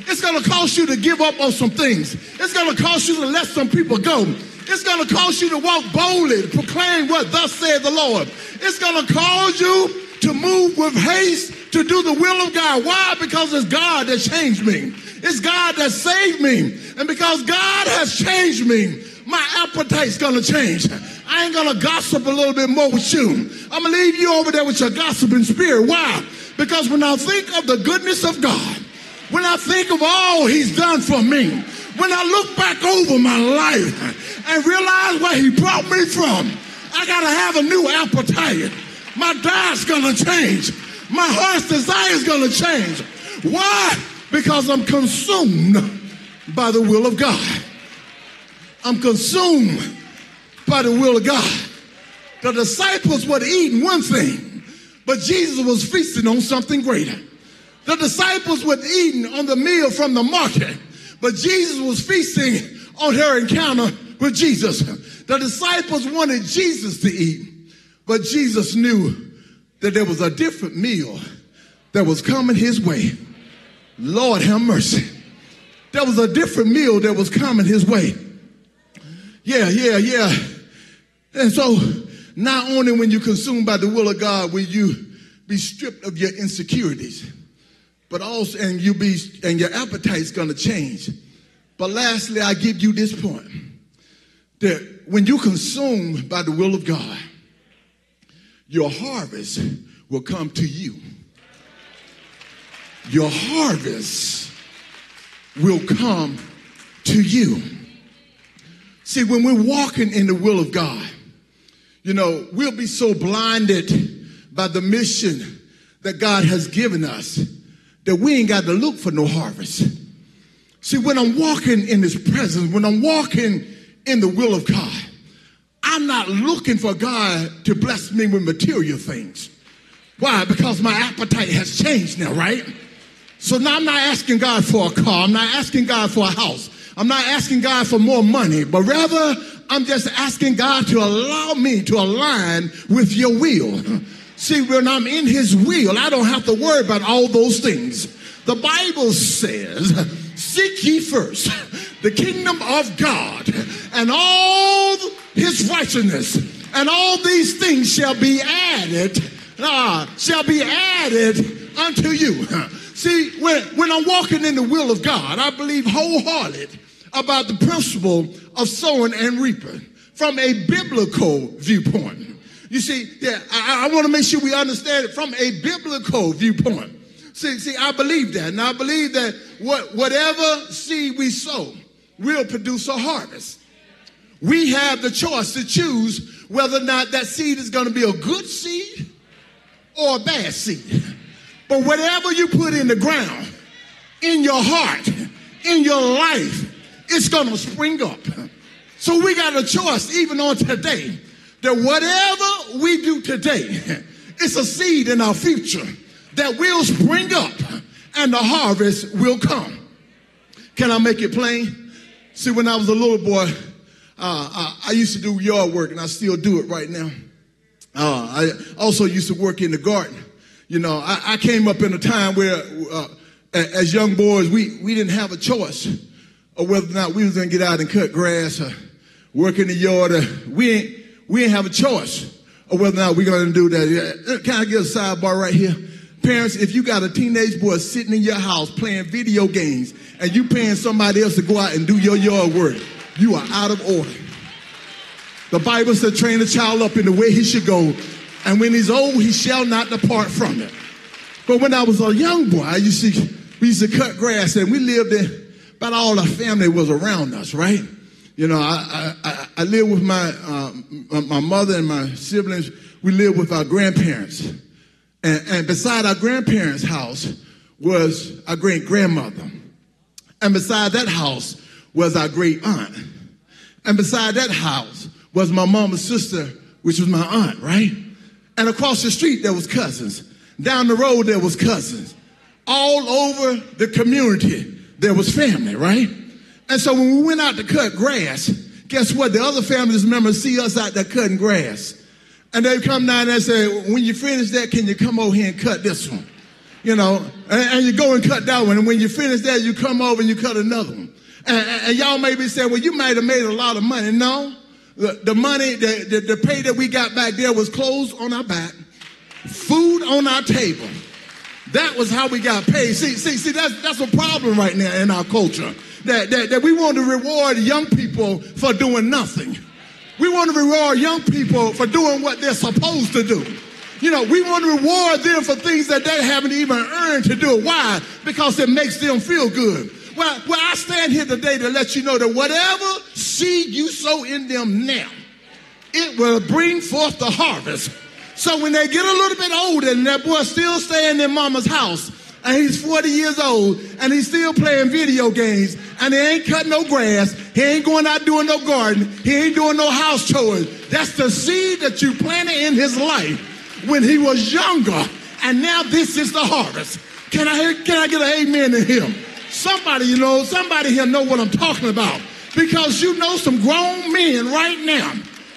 It's going to cost you to give up on some things. It's going to cost you to let some people go. It's going to cost you to walk boldly, to proclaim what thus said the Lord. It's going to cause you to move with haste to do the will of God. Why? Because it's God that changed me. It's God that saved me. And because God has changed me, my appetite's gonna change. I ain't gonna gossip a little bit more with you. I'm gonna leave you over there with your gossiping spirit. Why? Because when I think of the goodness of God, when I think of all he's done for me, when I look back over my life and realize where he brought me from, I gotta have a new appetite. My diet's gonna change. My heart's desire is gonna change. Why? Because I'm consumed by the will of God. I'm consumed by the will of God. The disciples were eating one thing, but Jesus was feasting on something greater. The disciples were eating on the meal from the market, but Jesus was feasting on her encounter with Jesus. The disciples wanted Jesus to eat, but Jesus knew that there was a different meal that was coming his way. Lord have mercy. There was a different meal that was coming his way. Yeah, yeah, yeah. And so, not only when you're consumed by the will of God will you be stripped of your insecurities, but also, and you be, and your appetite's gonna change. But lastly, I give you this point that when you consume by the will of God, your harvest will come to you. Your harvest will come to you. See, when we're walking in the will of God, you know, we'll be so blinded by the mission that God has given us that we ain't got to look for no harvest. See, when I'm walking in His presence, when I'm walking in the will of God, I'm not looking for God to bless me with material things. Why? Because my appetite has changed now, right? So now I'm not asking God for a car. I'm not asking God for a house. I'm not asking God for more money, but rather I'm just asking God to allow me to align with your will. See, when I'm in his will, I don't have to worry about all those things. The Bible says, seek ye first the kingdom of God and all his righteousness and all these things shall be added, uh, shall be added unto you. See, when, when I'm walking in the will of God, I believe wholehearted about the principle of sowing and reaping from a biblical viewpoint. You see, yeah, I, I want to make sure we understand it from a biblical viewpoint. See, see, I believe that, and I believe that what, whatever seed we sow will produce a harvest. We have the choice to choose whether or not that seed is going to be a good seed or a bad seed. But whatever you put in the ground, in your heart, in your life, it's going to spring up. So we got a choice even on today that whatever we do today, it's a seed in our future that will spring up and the harvest will come. Can I make it plain? See, when I was a little boy, uh, I, I used to do yard work and I still do it right now. Uh, I also used to work in the garden. You know, I, I came up in a time where, uh, as young boys, we, we didn't have a choice of whether or not we was to get out and cut grass or work in the yard. Or we ain't, we ain't have a choice of whether or not we're to do that. Uh, can I get a sidebar right here? Parents, if you got a teenage boy sitting in your house playing video games and you paying somebody else to go out and do your yard work, you are out of order. The Bible said, train a child up in the way he should go, and when he's old, he shall not depart from it. But when I was a young boy, I used to, we used to cut grass, and we lived in, about all our family was around us, right? You know, I, I, I lived with my, uh, my mother and my siblings. We lived with our grandparents. And, and beside our grandparents' house was our great grandmother. And beside that house was our great aunt. And beside that house was my mama's sister, which was my aunt, right? And across the street, there was cousins. Down the road, there was cousins. All over the community, there was family, right? And so when we went out to cut grass, guess what? The other families members see us out there cutting grass. And they come down and say, when you finish that, can you come over here and cut this one? You know, and, and you go and cut that one. And when you finish that, you come over and you cut another one. And, and, and y'all may be saying, well, you might have made a lot of money. No, the, the money, the, the, the pay that we got back there was clothes on our back, food on our table. That was how we got paid. See, see, see, that's, that's a problem right now in our culture. That, that, that we want to reward young people for doing nothing. We want to reward young people for doing what they're supposed to do. You know, we want to reward them for things that they haven't even earned to do. Why? Because it makes them feel good. Well, well, I stand here today to let you know that whatever seed you sow in them now, it will bring forth the harvest. So when they get a little bit older and that boy still staying in their mama's house, and he's 40 years old and he's still playing video games and he ain't cutting no grass. He ain't going out doing no garden. He ain't doing no house chores. That's the seed that you planted in his life when he was younger. And now this is the harvest. Can I, hear, can I get an amen to him? Somebody, you know, somebody here know what I'm talking about. Because you know some grown men right now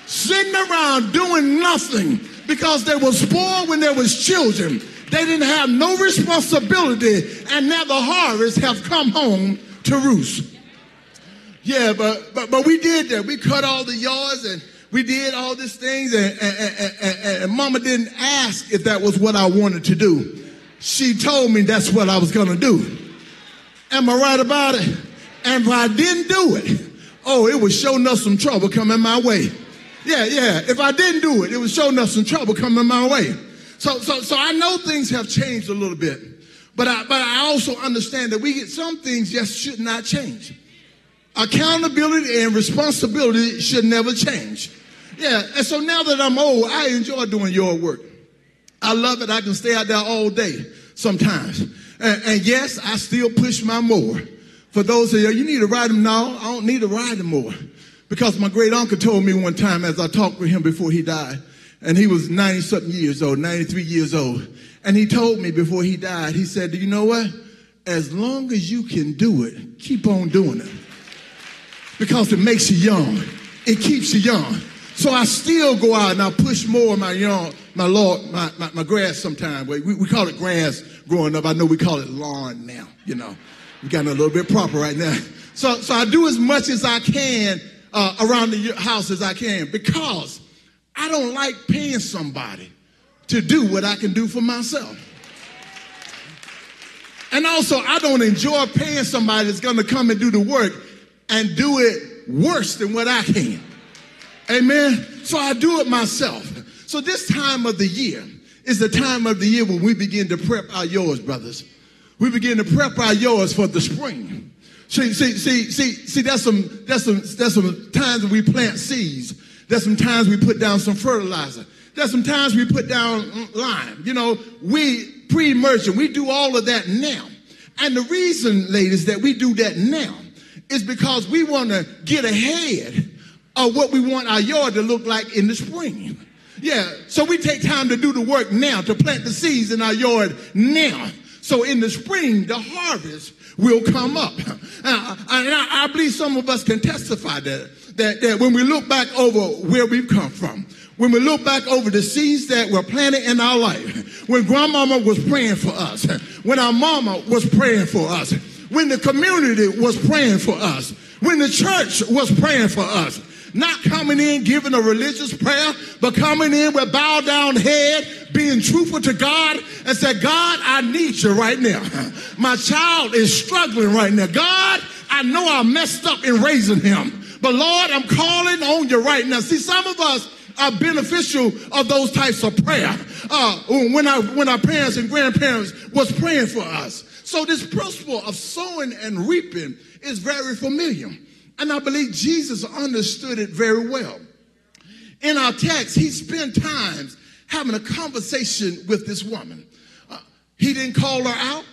sitting around doing nothing because they were spoiled when they was children. They didn't have no responsibility, and now the harvest have come home to roost. Yeah, but but but we did that. We cut all the yards and we did all these things, and, and, and, and, Mama didn't ask if that was what I wanted to do. She told me that's what I was gonna do. Am I right about it? And if I didn't do it, oh, it was showing us some trouble coming my way. Yeah, yeah. If I didn't do it, it was showing us some trouble coming my way. So, so, so I know things have changed a little bit, but I, but I also understand that we get some things just should not change. Accountability and responsibility should never change. Yeah, and so now that I'm old, I enjoy doing your work. I love it. I can stay out there all day sometimes. And, and yes, I still push my mower. For those of you, you need to ride them now. I don't need to ride them more. Because my great uncle told me one time as I talked with him before he died, and he was 90 something years old, 93 years old. And he told me before he died, he said, you know what? As long as you can do it, keep on doing it. Because it makes you young, it keeps you young. So I still go out and I push more of my young, my Lord, my, my, my grass sometimes. We, we call it grass growing up. I know we call it lawn now, you know. We got a little bit proper right now. So, so I do as much as I can uh, around the house as I can because I don't like paying somebody to do what I can do for myself. And also, I don't enjoy paying somebody that's going to come and do the work and do it worse than what I can. Amen. So I do it myself. So this time of the year is the time of the year when we begin to prep our yours, brothers. We begin to prep our yours for the spring. See, see, see, see, see, that's some, that's some, that's some times we plant seeds there's some times we put down some fertilizer. There's some times we put down lime. You know, we pre-emergent, we do all of that now. And the reason, ladies, that we do that now is because we want to get ahead of what we want our yard to look like in the spring. Yeah, so we take time to do the work now, to plant the seeds in our yard now. So in the spring, the harvest will come up. I, I believe some of us can testify that, that, that when we look back over where we've come from, when we look back over the seeds that were planted in our life, when grandmama was praying for us, when our mama was praying for us, when the community was praying for us, when the church was praying for us, not coming in giving a religious prayer, but coming in with bowed down head, being truthful to God and say, God, I need you right now. My child is struggling right now. God, I know I messed up in raising him, but Lord, I'm calling on you right now. See, some of us are beneficial of those types of prayer. Uh, when our when our parents and grandparents was praying for us. So this principle of sowing and reaping is very familiar. And I believe Jesus understood it very well. In our text, he spent times having a conversation with this woman. Uh, he didn't call her out,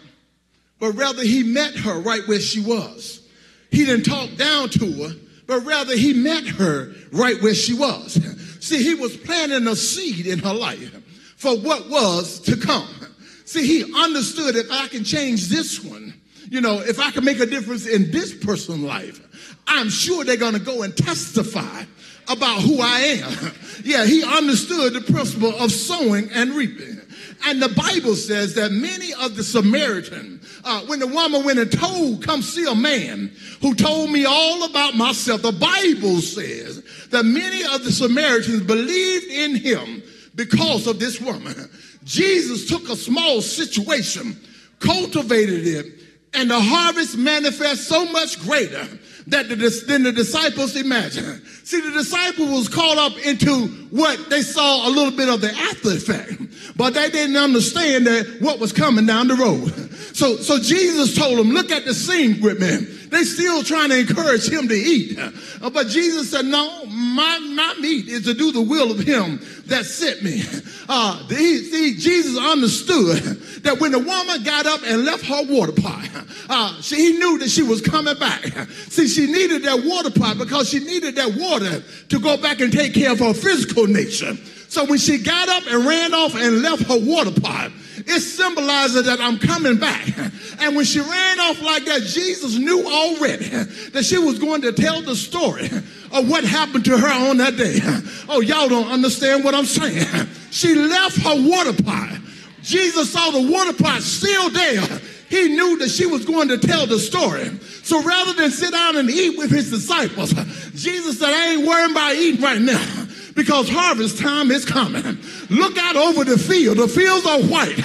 but rather he met her right where she was. He didn't talk down to her, but rather he met her right where she was. See, he was planting a seed in her life for what was to come. See, he understood if I can change this one, you know, if I can make a difference in this person's life, I'm sure they're going to go and testify about who I am. yeah, he understood the principle of sowing and reaping. And the Bible says that many of the Samaritan, uh, when the woman went and told, come see a man who told me all about myself, the Bible says that many of the Samaritans believed in him because of this woman. Jesus took a small situation, cultivated it, and the harvest manifests so much greater that the, than the disciples imagined. See, the disciples was caught up into what they saw a little bit of the after effect, but they didn't understand that what was coming down the road. So, so Jesus told them, look at the scene with me. They still trying to encourage him to eat. Uh, but Jesus said, no, my, my meat is to do the will of him that sent me. Uh, he, see, Jesus understood that when the woman got up and left her water pot, uh, she, he knew that she was coming back. See, she needed that water pot because she needed that water to go back and take care of her physical nature. So when she got up and ran off and left her water pot, it symbolizes that I'm coming back. And when she ran off like that, Jesus knew already that she was going to tell the story of what happened to her on that day. Oh, y'all don't understand what I'm saying. She left her water pot. Jesus saw the water pot still there. He knew that she was going to tell the story. So rather than sit down and eat with his disciples, Jesus said, I ain't worrying about eating right now because harvest time is coming. Look out over the field. The fields are white.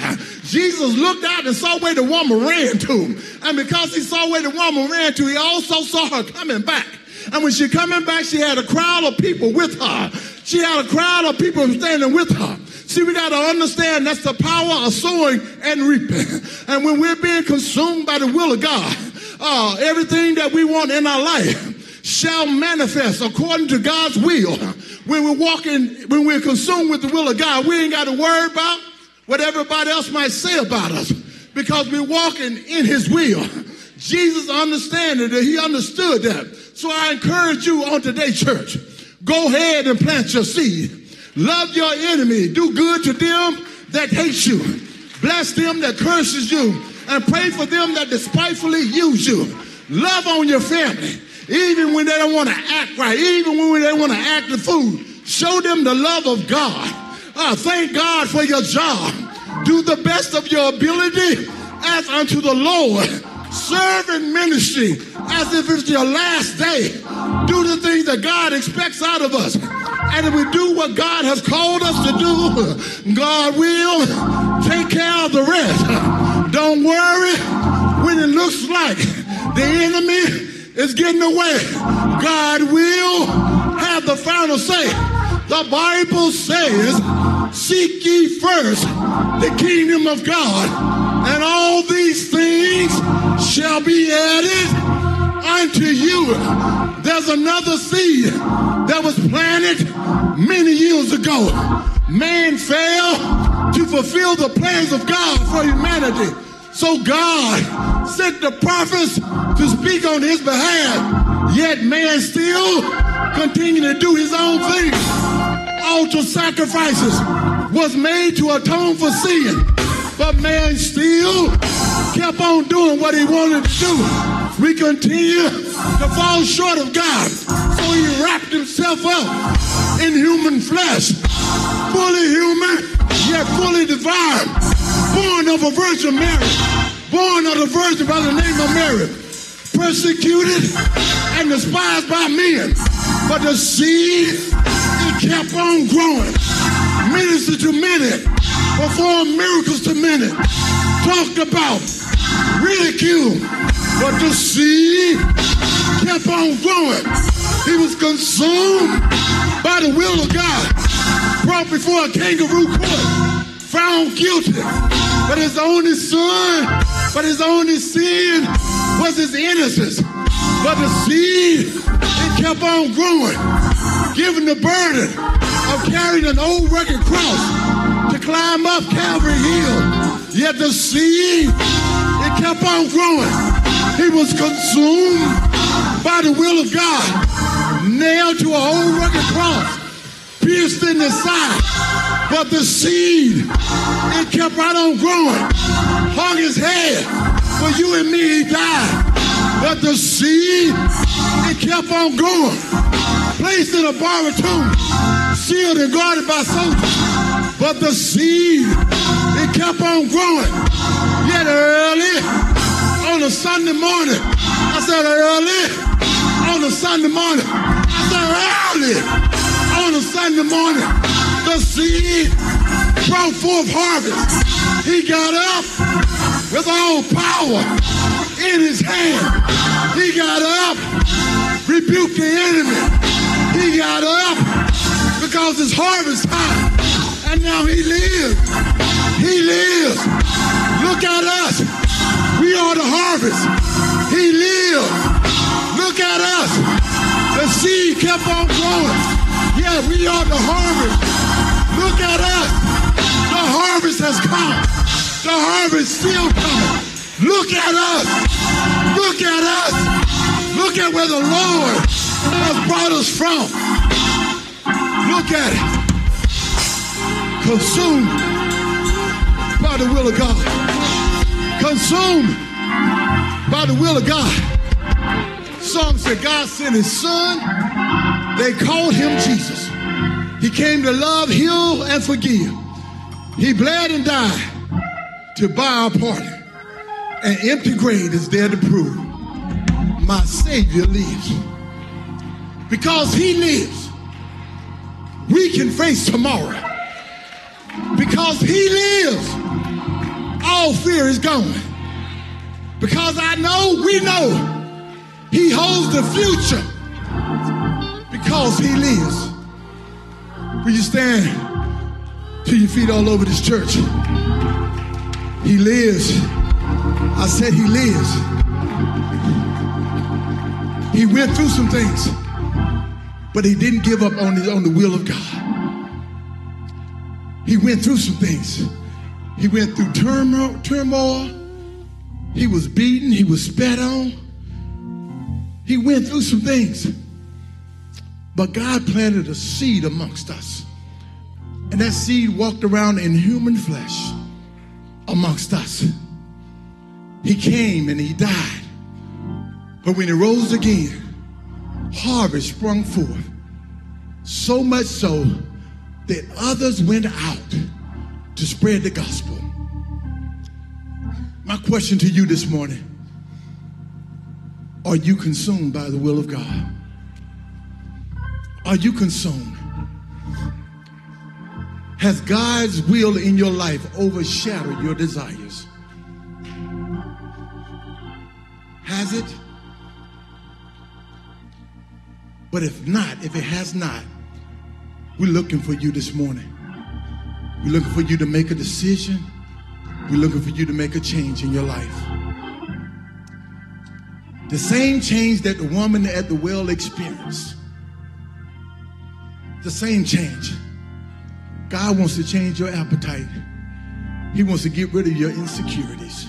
Jesus looked out and saw where the woman ran to. And because he saw where the woman ran to, he also saw her coming back. And when she coming back, she had a crowd of people with her. She had a crowd of people standing with her. See, we got to understand that's the power of sowing and reaping. And when we're being consumed by the will of God, uh, everything that we want in our life shall manifest according to God's will. When we're walking, when we're consumed with the will of God, we ain't got to worry about what everybody else might say about us because we're walking in his will. Jesus understanding that he understood that. So I encourage you on today, church, go ahead and plant your seed. Love your enemy. Do good to them that hate you. Bless them that curses you. And pray for them that despitefully use you. Love on your family. Even when they don't want to act right. Even when they want to act the fool. Show them the love of God. Uh, thank God for your job. Do the best of your ability as unto the Lord. Serve in ministry as if it's your last day. Do the things that God expects out of us. And if we do what God has called us to do, God will take care of the rest. Don't worry when it looks like the enemy is getting away. God will have the final say. The Bible says, Seek ye first the kingdom of God, and all these things shall be added unto you. There's another seed that was planted many years ago. Man failed to fulfill the plans of God for humanity. So God sent the prophets to speak on his behalf. Yet man still continued to do his own thing. Altar sacrifices was made to atone for sin. But man still kept on doing what he wanted to do. We continue to fall short of God. So he wrapped himself up in human flesh, fully human, yet fully divine, born of a Virgin Mary, born of a virgin by the name of Mary, persecuted and despised by men. But the seed, it kept on growing, minister to many, performed miracles to many, talked about, ridiculed, but the seed kept on growing. He was consumed by the will of God, brought before a kangaroo court, found guilty. But his only son, but his only sin was his innocence. But the seed, it kept on growing, given the burden of carrying an old rugged cross to climb up Calvary Hill. Yet the seed, it kept on growing. He was consumed by the will of God nailed to a old rugged cross, pierced in the side. But the seed, it kept right on growing, hung his head. For you and me, he died. But the seed, it kept on going, placed in a borrowed tomb, sealed and guarded by soldiers. But the seed, it kept on growing. Yet early on a Sunday morning, I said early on a Sunday morning, I said early on a Sunday morning, the seed brought forth harvest. He got up with all power in his hand. He got up, rebuked the enemy. He got up because it's harvest time. And now he lives. He lives. Look at us. We are the harvest. He lives. Look at us. The seed kept on growing. Yeah, we are the harvest. Look at us. The harvest has come. The harvest still coming. Look at us. Look at us. Look at where the Lord has brought us from. Look at it. Consumed by the will of God. Consumed by the will of God. Song said God sent his son. They called him Jesus. He came to love, heal, and forgive. He bled and died to buy our pardon. An empty grave is there to prove my Savior lives. Because he lives, we can face tomorrow. Because he lives, all fear is gone. Because I know, we know, he holds the future. Because he lives. Will you stand to your feet all over this church? He lives. I said he lives. He went through some things, but he didn't give up on the, on the will of God. He went through some things. He went through turmoil, turmoil. He was beaten. He was spat on. He went through some things. But God planted a seed amongst us. And that seed walked around in human flesh amongst us. He came and he died. But when he rose again, harvest sprung forth. So much so that others went out to spread the gospel. My question to you this morning are you consumed by the will of God? Are you consumed? Has God's will in your life overshadowed your desires? Has it? But if not, if it has not, we're looking for you this morning. We're looking for you to make a decision. We're looking for you to make a change in your life. The same change that the woman at the well experienced. The same change. God wants to change your appetite. He wants to get rid of your insecurities.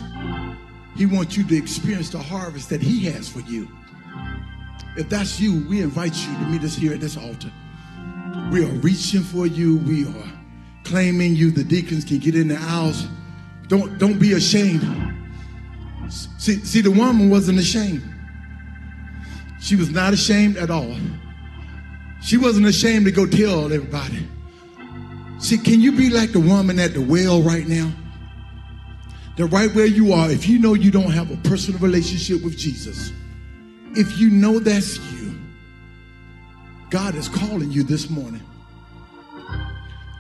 He wants you to experience the harvest that He has for you. If that's you, we invite you to meet us here at this altar. We are reaching for you. We are claiming you. The deacons can get in the aisles. Don't, don't be ashamed. See, see, the woman wasn't ashamed. She was not ashamed at all. She wasn't ashamed to go tell everybody. See, can you be like the woman at the well right now? That right where you are, if you know you don't have a personal relationship with Jesus, if you know that's you, God is calling you this morning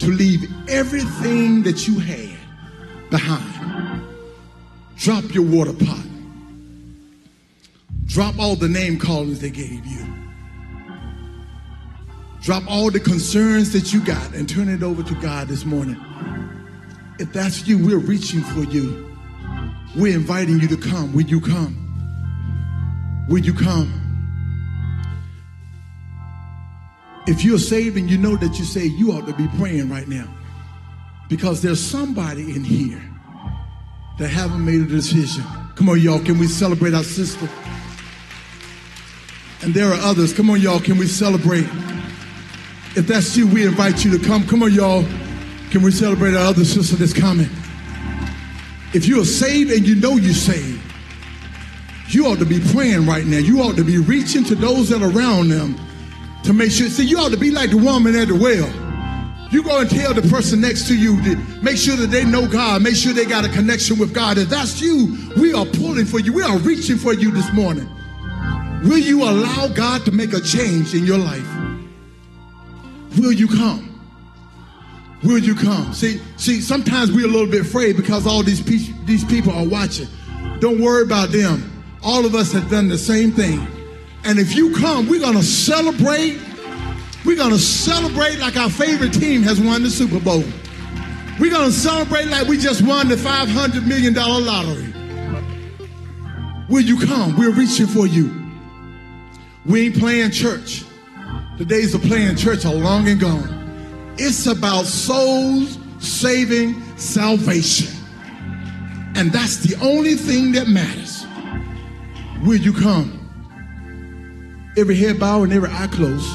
to leave everything that you had behind. Drop your water pot. Drop all the name callings they gave you. Drop all the concerns that you got and turn it over to God this morning. If that's you, we're reaching for you. We're inviting you to come. Will you come? Will you come? If you're saved and you know that you say you ought to be praying right now. Because there's somebody in here that haven't made a decision. Come on, y'all. Can we celebrate our sister? And there are others. Come on, y'all. Can we celebrate? If that's you, we invite you to come. Come on, y'all. Can we celebrate our other sister that's coming? If you are saved and you know you're saved, you ought to be praying right now. You ought to be reaching to those that are around them to make sure. See, you ought to be like the woman at the well. You go and tell the person next to you to make sure that they know God, make sure they got a connection with God. If that's you, we are pulling for you. We are reaching for you this morning. Will you allow God to make a change in your life? Will you come? Will you come? See, see, sometimes we're a little bit afraid because all these pe- these people are watching. Don't worry about them. All of us have done the same thing. And if you come, we're going to celebrate. We're going to celebrate like our favorite team has won the Super Bowl. We're going to celebrate like we just won the $500 million lottery. Will you come? We're reaching for you. We ain't playing church. The days of playing church are long and gone. It's about souls saving salvation. And that's the only thing that matters. Will you come? Every head bow and every eye closed.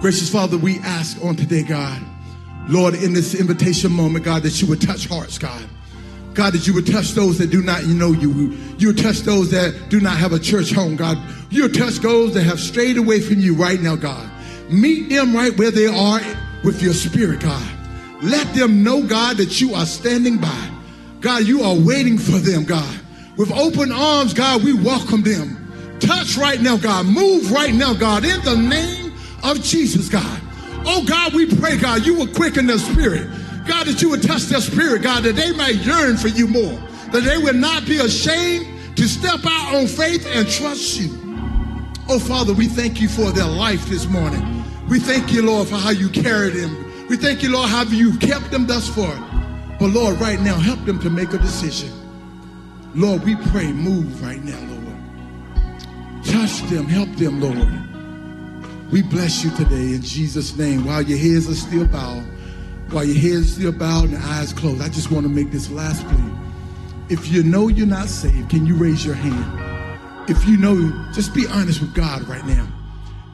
Gracious Father, we ask on today, God, Lord, in this invitation moment, God, that you would touch hearts, God. God, that you would touch those that do not know you. You would touch those that do not have a church home, God. You would touch those that have strayed away from you right now, God. Meet them right where they are with your spirit, God. Let them know, God, that you are standing by. God, you are waiting for them, God. With open arms, God, we welcome them. Touch right now, God. Move right now, God, in the name of Jesus, God. Oh, God, we pray, God, you will quicken their spirit. God, that you would touch their spirit, God, that they might yearn for you more. That they would not be ashamed to step out on faith and trust you. Oh, Father, we thank you for their life this morning. We thank you, Lord, for how you carried them. We thank you, Lord, how you've kept them thus far. But, Lord, right now, help them to make a decision. Lord, we pray, move right now, Lord. Touch them, help them, Lord. We bless you today in Jesus' name. While your heads are still bowed, while your heads still bowed and your eyes closed, I just want to make this last plea. If you know you're not saved, can you raise your hand? If you know, just be honest with God right now.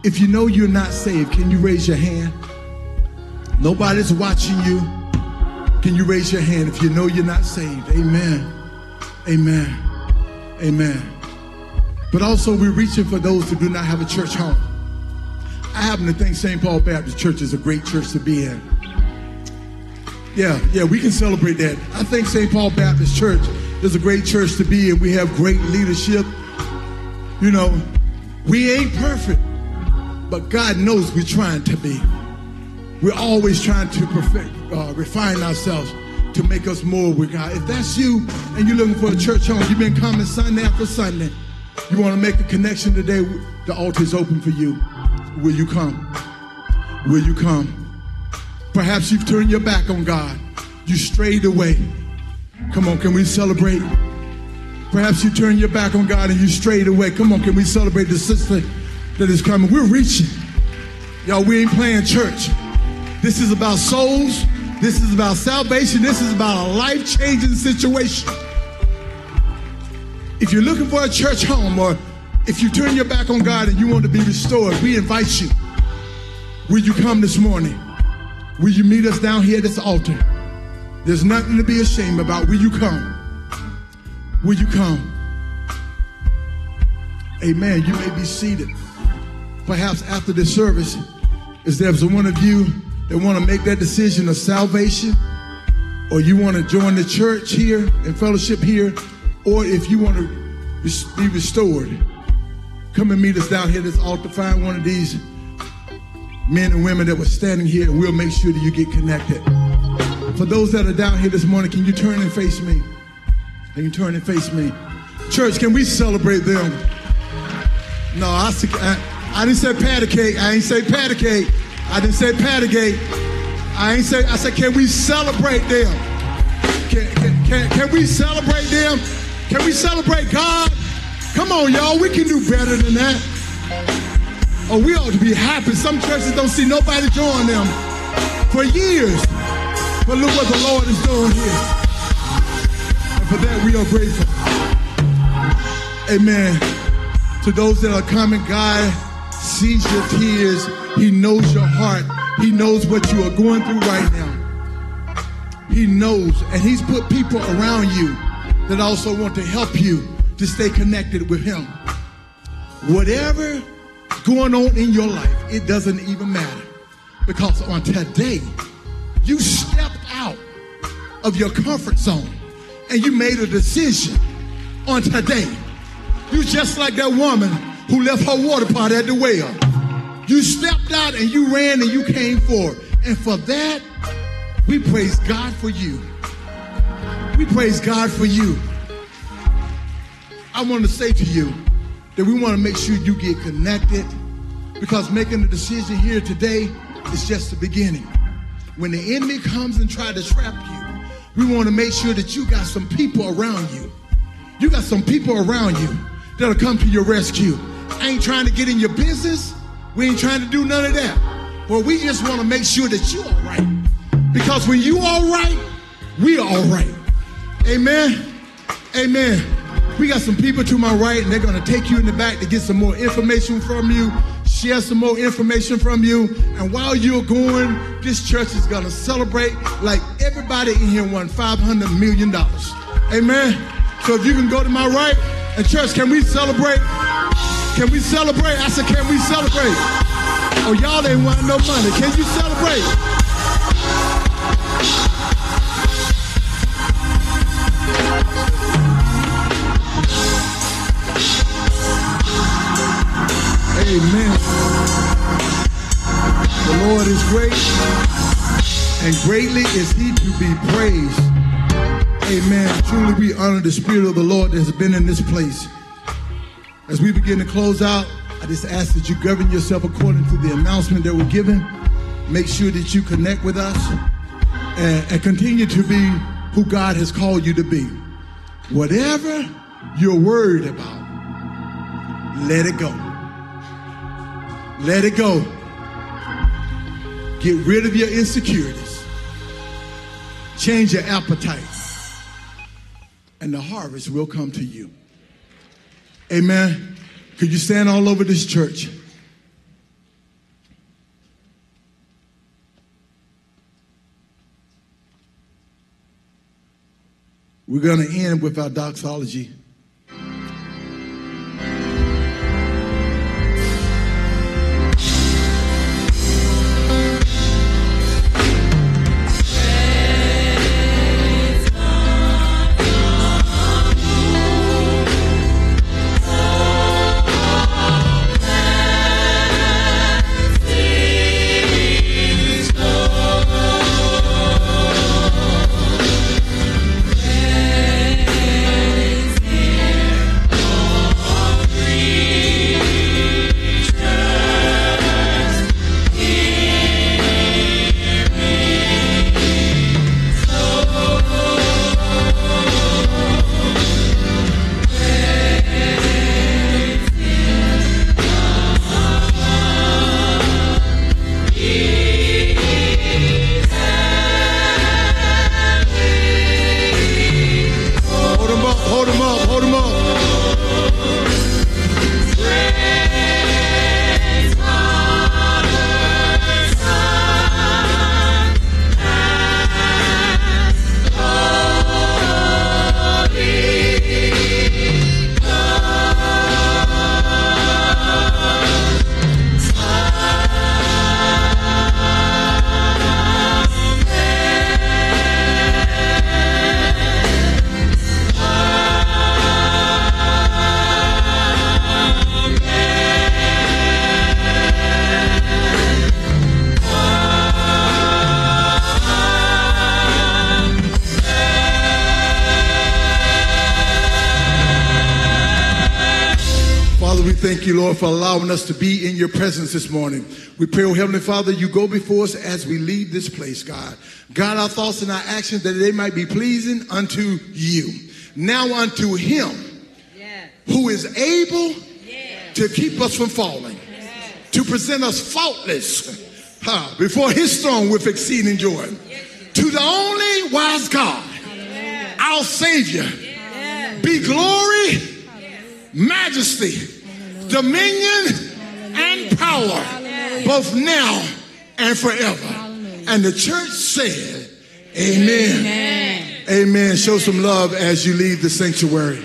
If you know you're not saved, can you raise your hand? Nobody's watching you. Can you raise your hand if you know you're not saved? Amen. Amen. Amen. But also, we're reaching for those who do not have a church home. I happen to think St. Paul Baptist Church is a great church to be in. Yeah, yeah, we can celebrate that. I think St. Paul Baptist Church is a great church to be in. We have great leadership. You know, we ain't perfect, but God knows we're trying to be. We're always trying to perfect, uh, refine ourselves to make us more with God. If that's you and you're looking for a church home, you've been coming Sunday after Sunday, you want to make a connection today, the altar is open for you. Will you come? Will you come? Perhaps you've turned your back on God. You strayed away. Come on, can we celebrate? Perhaps you turned your back on God and you strayed away. Come on, can we celebrate the sister that is coming? We're reaching. Y'all, we ain't playing church. This is about souls. This is about salvation. This is about a life changing situation. If you're looking for a church home or If you turn your back on God and you want to be restored, we invite you. Will you come this morning? Will you meet us down here at this altar? There's nothing to be ashamed about. Will you come? Will you come? Amen. You may be seated. Perhaps after this service, is there one of you that want to make that decision of salvation, or you want to join the church here and fellowship here, or if you want to be restored, come and meet us down here at this altar. Find one of these men and women that were standing here, and we'll make sure that you get connected. For those that are down here this morning, can you turn and face me? Can you turn and face me? Church, can we celebrate them? No, I, I, I didn't say patty cake. I ain't say patty cake. I didn't say patty cake. I ain't say, I said, can we celebrate them? Can, can, can, can we celebrate them? Can we celebrate God? Come on, y'all. We can do better than that. Oh, we ought to be happy. Some churches don't see nobody join them for years. But look what the Lord is doing here. And for that, we are grateful. Amen. To those that are coming, God sees your tears. He knows your heart. He knows what you are going through right now. He knows, and He's put people around you that also want to help you to stay connected with Him. Whatever going on in your life, it doesn't even matter. Because on today, you stepped out of your comfort zone and you made a decision on today. You just like that woman who left her water pot at the well. You stepped out and you ran and you came forward. And for that, we praise God for you. We praise God for you. I want to say to you that we want to make sure you get connected because making a decision here today is just the beginning. When the enemy comes and try to trap you, we want to make sure that you got some people around you. You got some people around you that'll come to your rescue. I ain't trying to get in your business. We ain't trying to do none of that. But we just want to make sure that you all right. Because when you all right, we all right. Amen. Amen. We got some people to my right, and they're going to take you in the back to get some more information from you, share some more information from you. And while you're going, this church is going to celebrate like everybody in here won $500 million. Amen. So if you can go to my right, and church, can we celebrate? Can we celebrate? I said, can we celebrate? Oh, y'all ain't want no money. Can you celebrate? Amen. The Lord is great, and greatly is he to be praised. Amen. Truly, we honor the Spirit of the Lord that has been in this place. As we begin to close out, I just ask that you govern yourself according to the announcement that we're given. Make sure that you connect with us and, and continue to be who God has called you to be. Whatever you're worried about, let it go. Let it go. Get rid of your insecurities. Change your appetite and the harvest will come to you. Amen. Could you stand all over this church? We're going to end with our doxology. Presence this morning. We pray, oh Heavenly Father, you go before us as we leave this place, God. God, our thoughts and our actions that they might be pleasing unto you. Now unto him who is able to keep us from falling, to present us faultless huh, before his throne with exceeding joy. To the only wise God, our Savior, be glory, majesty, dominion, power, both now and forever. And the church said, Amen. Amen. Show some love as you leave the sanctuary.